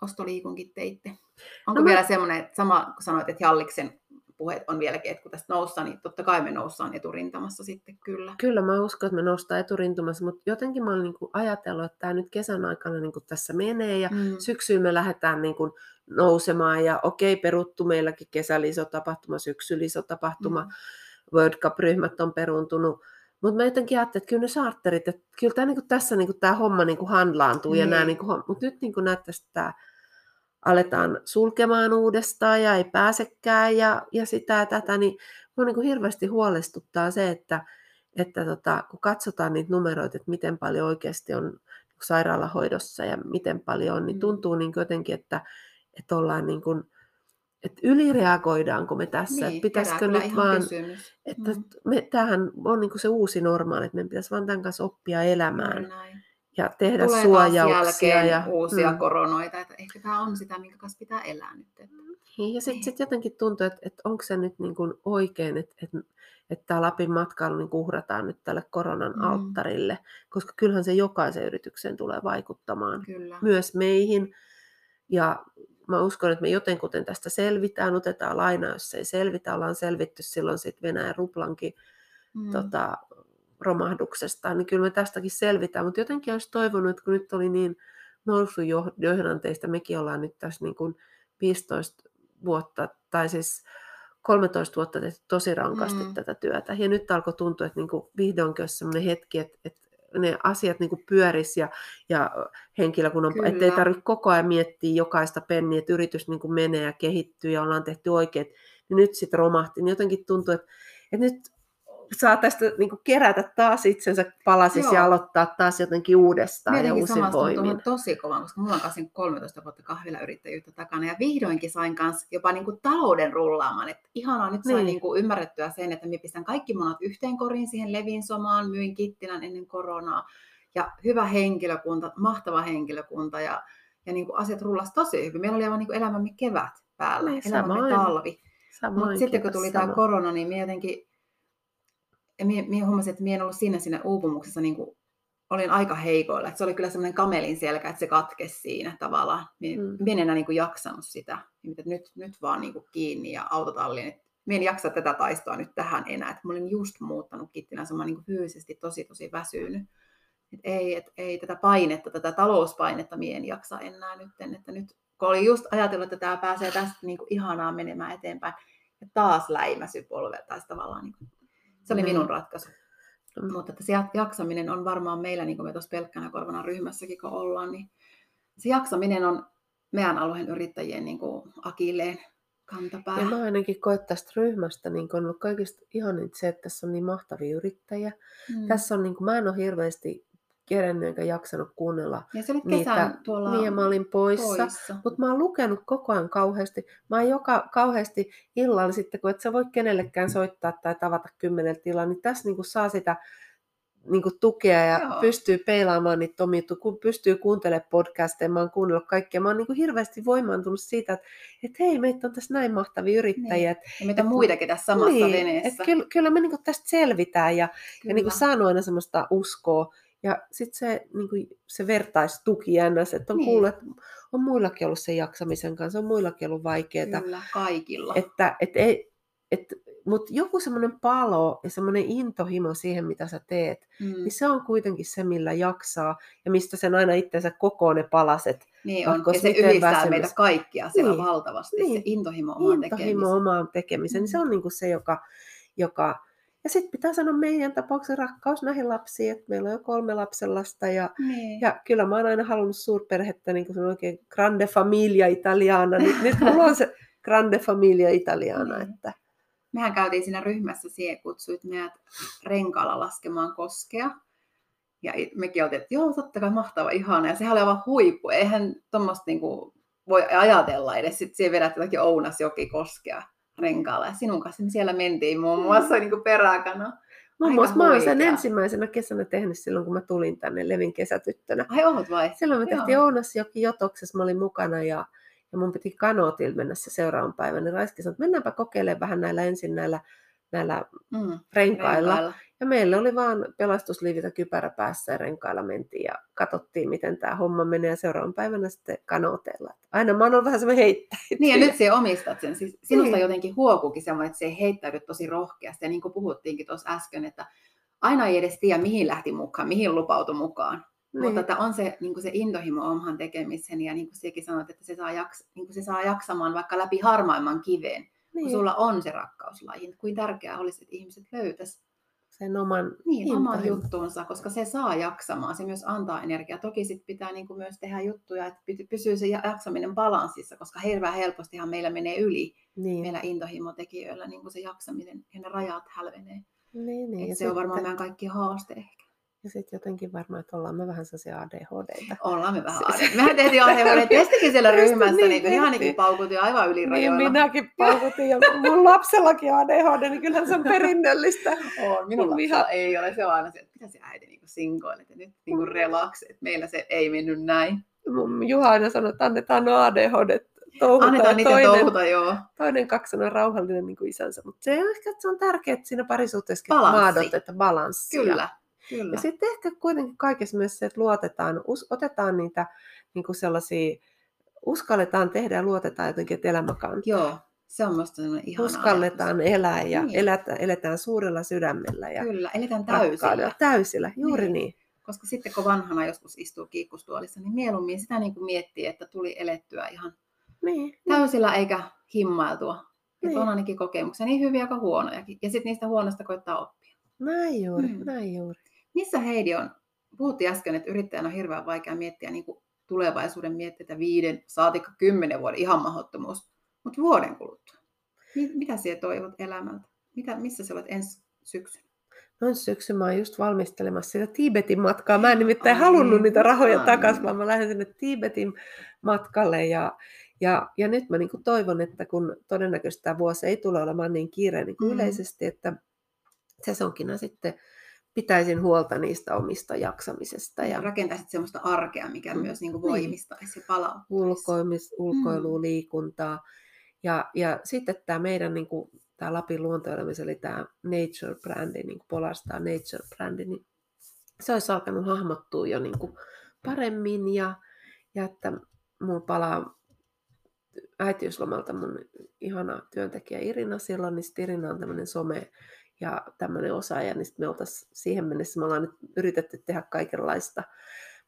Speaker 1: ostoliikunkin teitte? Onko no vielä mä... semmoinen, että sama kun sanoit, että Jalliksen puheet on vieläkin, että kun tästä noussaan, niin totta kai me noussaan eturintamassa sitten kyllä.
Speaker 2: Kyllä mä uskon, että me noustaan eturintamassa, mutta jotenkin mä olen niin ajatellut, että tämä nyt kesän aikana niin kuin tässä menee ja mm. syksyyn me lähdetään niin kuin nousemaan ja okei, peruttu meilläkin kesällä iso tapahtuma, syksyllä iso tapahtuma, mm. World Cup-ryhmät on peruntunut, mutta mä jotenkin ajattelin, että kyllä ne charterit, että kyllä tämä, niin kuin tässä niin kuin tämä homma niin kuin handlaantuu niin. ja nämä, niin kuin, mutta nyt niin kuin näyttäisi, että tämä aletaan sulkemaan uudestaan ja ei pääsekään ja, ja sitä ja tätä, niin minua niin kuin hirveästi huolestuttaa se, että, että tota, kun katsotaan niitä numeroita, että miten paljon oikeasti on sairaalahoidossa ja miten paljon on, niin mm. tuntuu niin jotenkin, että, että ollaan niin kuin, että ylireagoidaanko me tässä, niin, että pitäisikö nyt vaan, kysymys. että mm. me, tämähän on niin kuin se uusi normaali, että meidän pitäisi vaan tämän kanssa oppia elämään. Näin ja tehdä
Speaker 1: Tulee
Speaker 2: suojauksia.
Speaker 1: ja uusia mm. koronoita, että ehkä tämä on sitä, minkä kanssa pitää elää nyt. Että...
Speaker 2: Niin, ja sitten niin. sit jotenkin tuntuu, että, että onko se nyt niin kuin oikein, että, että, että tämä Lapin matkailu niin uhrataan nyt tälle koronan mm. alttarille, koska kyllähän se jokaisen yritykseen tulee vaikuttamaan, Kyllä. myös meihin. Ja mä uskon, että me jotenkuten tästä selvitään, otetaan lainaa, jos ei selvitä, ollaan selvitty silloin sitten Venäjän ruplankin mm. tota, romahduksesta, niin kyllä me tästäkin selvitään. Mutta jotenkin olisi toivonut, että kun nyt oli niin noussut johdanteista, mekin ollaan nyt tässä niin kuin 15 vuotta, tai siis 13 vuotta tehty tosi rankasti mm. tätä työtä. Ja nyt alkoi tuntua, että niin kuin vihdoinkin olisi sellainen hetki, että, että ne asiat niin kuin pyöris ja, ja henkilökunnan, että ei tarvitse koko ajan miettiä jokaista penniä, että yritys niin kuin menee ja kehittyy ja ollaan tehty oikein. Niin nyt sitten romahti. Niin jotenkin tuntuu, että, että nyt saa tästä niin kuin kerätä taas itsensä palasis Joo. ja aloittaa taas jotenkin uudestaan Mietinkin ja uusin voimin.
Speaker 1: tosi kovan, koska mulla on kanssa 13 vuotta kahvilayrittäjyyttä takana ja vihdoinkin sain kanssa jopa niin kuin talouden rullaamaan. Että ihanaa, nyt sain niin. niin kuin ymmärrettyä sen, että minä pistän kaikki munat yhteen koriin siihen Levin somaan, myin kittinän ennen koronaa ja hyvä henkilökunta, mahtava henkilökunta ja, ja niin kuin asiat rullasi tosi hyvin. Meillä oli aivan niin kuin elämämme kevät päällä, niin, elämämme samoin. talvi. Mutta sitten kun tuli tämä korona, niin jotenkin ja minä, minä huomasin, että minä en ollut siinä, siinä uupumuksessa, niin kuin, olin aika heikoilla. Että se oli kyllä semmoinen kamelin selkä, että se katkesi siinä tavallaan. Minä, mm. minä en enää niin kuin, jaksanut sitä. Että nyt, nyt vaan niin kuin, kiinni ja autotalliin. Että minä en jaksa tätä taistoa nyt tähän enää. Että olin just muuttanut kittinä, mä niin fyysisesti tosi tosi väsynyt. Et ei, et, ei tätä painetta, tätä talouspainetta minä en jaksa enää nyt. Että nyt kun oli just ajatellut, että tämä pääsee tästä niin kuin ihanaa menemään eteenpäin, ja taas läimäsy polve, tai tavallaan niin kuin, se oli mm. minun ratkaisu. Mm. Mutta että se jaksaminen on varmaan meillä, niin kuin me tuossa pelkkänä korvana ryhmässäkin kun ollaan, niin se jaksaminen on meidän alueen yrittäjien niin kuin akilleen kantapää.
Speaker 2: Ja mä ainakin koet tästä ryhmästä niin on ollut kaikista ihanin se, että tässä on niin mahtavia yrittäjiä. Mm. Tässä on, niin kuin, mä en ole hirveästi kerennyt enkä jaksanut kuunnella
Speaker 1: ja se niitä. tuolla
Speaker 2: niin, mä olin poissa. poissa. Mutta mä oon lukenut koko ajan kauheasti. Mä oon joka, kauheasti illalla sitten, kun et sä voi kenellekään soittaa tai tavata kymmeneltä tilaa, niin tässä niin saa sitä niin kuin tukea ja Joo. pystyy peilaamaan niitä omia, kun pystyy kuuntelemaan podcasteja, mä oon kuunnellut kaikkea. Mä oon niin kuin hirveästi voimaantunut siitä, että, että hei, meitä on tässä näin mahtavia yrittäjiä. Niin.
Speaker 1: Ja meitä muitakin tässä samassa
Speaker 2: niin,
Speaker 1: veneessä.
Speaker 2: Että kyllä, kyllä me niin kuin tästä selvitään ja, ja niin kuin saan aina semmoista uskoa ja sitten se, niin kuin, se vertaistuki jännäs, että on niin. kuullut, että on muillakin ollut sen jaksamisen kanssa, on muillakin ollut vaikeaa.
Speaker 1: Kyllä, kaikilla.
Speaker 2: Että, et, ei, et, mutta joku semmoinen palo ja semmoinen intohimo siihen, mitä sä teet, mm. niin se on kuitenkin se, millä jaksaa ja mistä sen aina itsensä kokoon ne palaset.
Speaker 1: Niin on, ja se yhdistää väsymys. meitä kaikkia siellä niin. valtavasti, niin. se intohimo omaan intohimo tekemiseen.
Speaker 2: Intohimo omaan tekemiseen, mm. niin se on niinku se, joka, joka ja sitten pitää sanoa meidän tapauksessa rakkaus näihin lapsiin, että meillä on jo kolme lapsenlasta ja, niin. ja kyllä mä oon aina halunnut suurperhettä, niin kuin se on oikein grande familia italiana, niin nyt mulla on se grande familia italiana. Niin. Että...
Speaker 1: Mehän käytiin siinä ryhmässä, siihen kutsuit meidät renkaalla laskemaan koskea. Ja mekin oltiin, että joo, totta kai mahtava, ihana. Ja sehän oli aivan huippu. Eihän tuommoista niinku voi ajatella edes. Sitten siihen vedät jotakin Ounasjoki koskea renkaalla. Ja sinun kanssa me siellä mentiin muun muassa niin kuin peräkana.
Speaker 2: Muun muassa mä olen sen ensimmäisenä kesänä tehnyt silloin, kun mä tulin tänne Levin kesätyttönä.
Speaker 1: Ai oot vai?
Speaker 2: Silloin me tehtiin Ounassa jokin jotoksessa, mä olin mukana ja, ja mun piti kanootilla mennä se seuraavan päivän. Niin Raiski sanoi, että mennäänpä kokeilemaan vähän näillä ensin näillä, näillä mm, renkailla. renkailla. Ja meillä oli vaan pelastusliivitä kypärä päässä ja renkailla mentiin ja katsottiin, miten tämä homma menee. Ja seuraavan päivänä sitten kanoteella. Aina mä oon vähän semmoinen heittäjä.
Speaker 1: Niin ja nyt se omistat sen. Siis sinusta niin. jotenkin huokuukin semmoinen, että se heittäydy tosi rohkeasti. Ja niin kuin puhuttiinkin tuossa äsken, että aina ei edes tiedä, mihin lähti mukaan, mihin lupautui mukaan. Niin. Mutta että on se, niin kuin se intohimo oman tekemisen ja niin kuin sekin sanoit, että se saa, jaks, niin kuin se saa jaksamaan vaikka läpi harmaimman kiveen, niin. kun sulla on se rakkauslaji. Kuin tärkeää olisi, että ihmiset löytäisivät
Speaker 2: sen oman
Speaker 1: niin, oman juttuunsa, koska se saa jaksamaan, se myös antaa energiaa. Toki sit pitää niin kuin myös tehdä juttuja, että pysyy se jaksaminen balanssissa, koska hirveän helpostihan meillä menee yli niin. meillä intohimotekijöillä niin kuin se jaksaminen ja ne rajat hälvenee. Niin, niin. se sitten... on varmaan meidän kaikki haaste ehkä.
Speaker 2: Ja sitten jotenkin varmaan, että ollaan me vähän sellaisia ADHD.
Speaker 1: Ollaan me vähän ADHD. Mehän tehtiin ADHD-testikin siellä ryhmässä, niin, niin ihan niin paukutin aivan yli niin, rajoilla.
Speaker 2: Niin, minäkin paukutin, ja mun lapsellakin ADHD, niin kyllähän se on perinnöllistä.
Speaker 1: on, minun lapsella ei ole, se on aina se, että mitä se äiti niin sinkoilee, että nyt niin relax, että meillä se ei mennyt näin.
Speaker 2: Mun Juha aina sanoi, että annetaan no ADHD
Speaker 1: touhuta. Annetaan niitä toinen, touhuta, joo.
Speaker 2: Toinen kaksona on rauhallinen niin kuin isänsä, mutta se on ehkä että se on tärkeää, että siinä parisuhteessa maadot, että balanssi.
Speaker 1: Kyllä. Kyllä.
Speaker 2: Ja sitten ehkä kuitenkin kaikessa myös se, että luotetaan, us, otetaan niitä niin kuin sellaisia, uskalletaan tehdä ja luotetaan jotenkin, että elämä kantaa.
Speaker 1: Joo, se on minusta ihana
Speaker 2: Uskalletaan ajatus. elää ja niin. eletään, eletään suurella sydämellä. Ja
Speaker 1: Kyllä, eletään täysillä.
Speaker 2: Täysillä, juuri niin. niin.
Speaker 1: Koska sitten kun vanhana joskus istuu kiikkustuolissa, niin mieluummin sitä niin kuin miettii, että tuli elettyä ihan niin, niin. täysillä niin. eikä himmailtua. Niin. Että on ainakin kokemuksia, niin hyviä kuin huonojakin. Ja sitten niistä huonoista koittaa oppia.
Speaker 2: Näin juuri, mm. näin juuri.
Speaker 1: Missä Heidi on? Puhuttiin äsken, että yrittäjän on hirveän vaikea miettiä niin kuin tulevaisuuden mietteitä viiden, saatikka kymmenen vuoden, ihan mahdottomuus. Mutta vuoden kuluttua. Mitä siellä toivot elämältä? Mitä, missä sä olet ensi syksyn?
Speaker 2: No ensi syksyn mä oon just valmistelemassa sitä Tibetin matkaa. Mä en nimittäin Ai, halunnut niitä rahoja ai. takaisin, vaan mä lähden sinne Tibetin matkalle. Ja, ja, ja nyt mä niin toivon, että kun todennäköisesti tämä vuosi ei tule olemaan niin kiireinen niin kuin mm. yleisesti, että sesonkina sitten pitäisin huolta niistä omista jaksamisesta. Ja
Speaker 1: rakentaisit sellaista arkea, mikä mm. myös niin kuin voimistaisi ja palauttaisi.
Speaker 2: Ulkoimis, ulkoilua, mm. liikuntaa. Ja, ja sitten tämä meidän niin kuin, tämä Lapin luontoelämys, eli tämä Nature-brändi, niin kuin Polarstar Nature-brändi, niin se olisi alkanut hahmottua jo niin kuin paremmin ja, ja että mulla palaa äitiyslomalta mun ihana työntekijä Irina silloin, niin Irina on tämmöinen some ja tämmöinen osaaja, niin me oltaisiin siihen mennessä, me ollaan nyt yritetty tehdä kaikenlaista,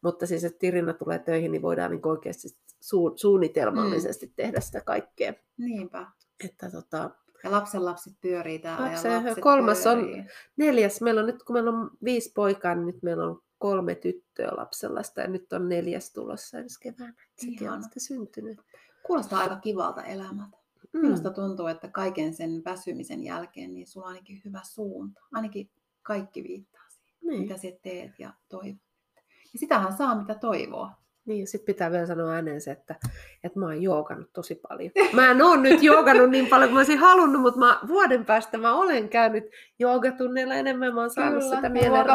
Speaker 2: mutta siis, että Tirina tulee töihin, niin voidaan niin oikeasti su- suunnitelmallisesti mm. tehdä sitä kaikkea.
Speaker 1: Niinpä.
Speaker 2: Että tota,
Speaker 1: ja lapsen lapset pyörii täällä.
Speaker 2: Lapsen,
Speaker 1: ja lapset
Speaker 2: kolmas pyörii. on neljäs. Meillä on nyt, kun meillä on viisi poikaa, niin nyt meillä on kolme tyttöä lapsenlasta ja nyt on neljäs tulossa ensi keväänä. Sekin on sitten syntynyt.
Speaker 1: Kuulostaa aika kivalta elämältä. Mm. Minusta tuntuu, että kaiken sen väsymisen jälkeen niin sulla on ainakin hyvä suunta. Ainakin kaikki viittaa siihen, niin. mitä sä teet ja toivot. Ja sitähän saa, mitä toivoo.
Speaker 2: Niin, sitten pitää vielä sanoa ääneen se, että, että mä oon joogannut tosi paljon. Mä en ole nyt joogannut niin paljon kuin mä olisin halunnut, mutta mä, vuoden päästä mä olen käynyt joogatunneilla enemmän. Mä oon saanut kyllä, sitä mielen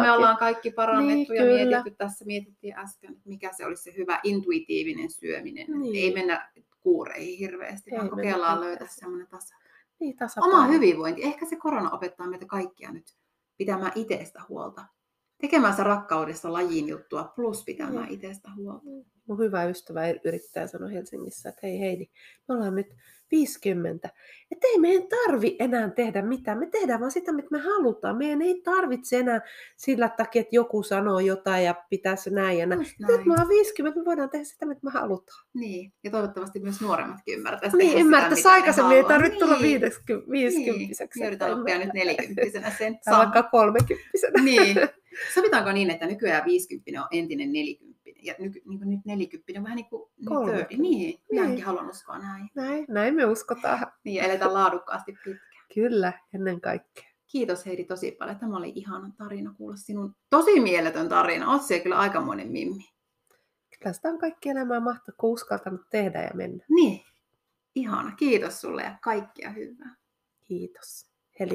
Speaker 1: me ollaan kaikki parannettu niin, ja kyllä. mietitty. Tässä mietittiin äsken, että mikä se olisi se hyvä intuitiivinen syöminen. Niin. Ei mennä kuureihin hirveästi, Ei vaan kokeillaan löytää semmoinen tasa.
Speaker 2: Niin,
Speaker 1: Oma hyvinvointi. Ehkä se korona opettaa meitä kaikkia nyt pitämään itsestä huolta. Tekemänsä rakkaudessa lajin juttua plus pitämään niin. itsestä huolta.
Speaker 2: Mun hyvä ystävä yrittää sanoa Helsingissä, että hei Heidi, me ollaan nyt 50. Että ei meidän tarvi enää tehdä mitään. Me tehdään vaan sitä, mitä me halutaan. Meidän ei tarvitse enää sillä takia, että joku sanoo jotain ja pitää se näin ja näin. Nyt me ollaan 50, me voidaan tehdä sitä, mitä me halutaan.
Speaker 1: Niin, ja toivottavasti myös nuoremmatkin ymmärtäisi
Speaker 2: Niin, ymmärtäisi aikaisemmin. Ei tarvitse tulla 50
Speaker 1: niin. Niin, yritän oppia nyt 40 sen.
Speaker 2: Vaikka 30
Speaker 1: Niin. Sovitaanko niin, että nykyään 50 on entinen 40? Ja nyky, niin kuin nyt nelikymppinen on vähän niin kuin third. Niin, minäkin niin. haluan uskoa näin.
Speaker 2: Näin, näin me uskotaan.
Speaker 1: Niin, eletään laadukkaasti pitkään.
Speaker 2: Kyllä, ennen kaikkea.
Speaker 1: Kiitos Heidi tosi paljon. Tämä oli ihana tarina kuulla sinun tosi mieletön tarina. Olet siellä kyllä aikamoinen mimmi.
Speaker 2: Kyllä sitä on kaikki elämää mahtaa, kun uskaltanut tehdä ja mennä.
Speaker 1: Niin, ihana. Kiitos sulle ja kaikkia hyvää.
Speaker 2: Kiitos. Heli.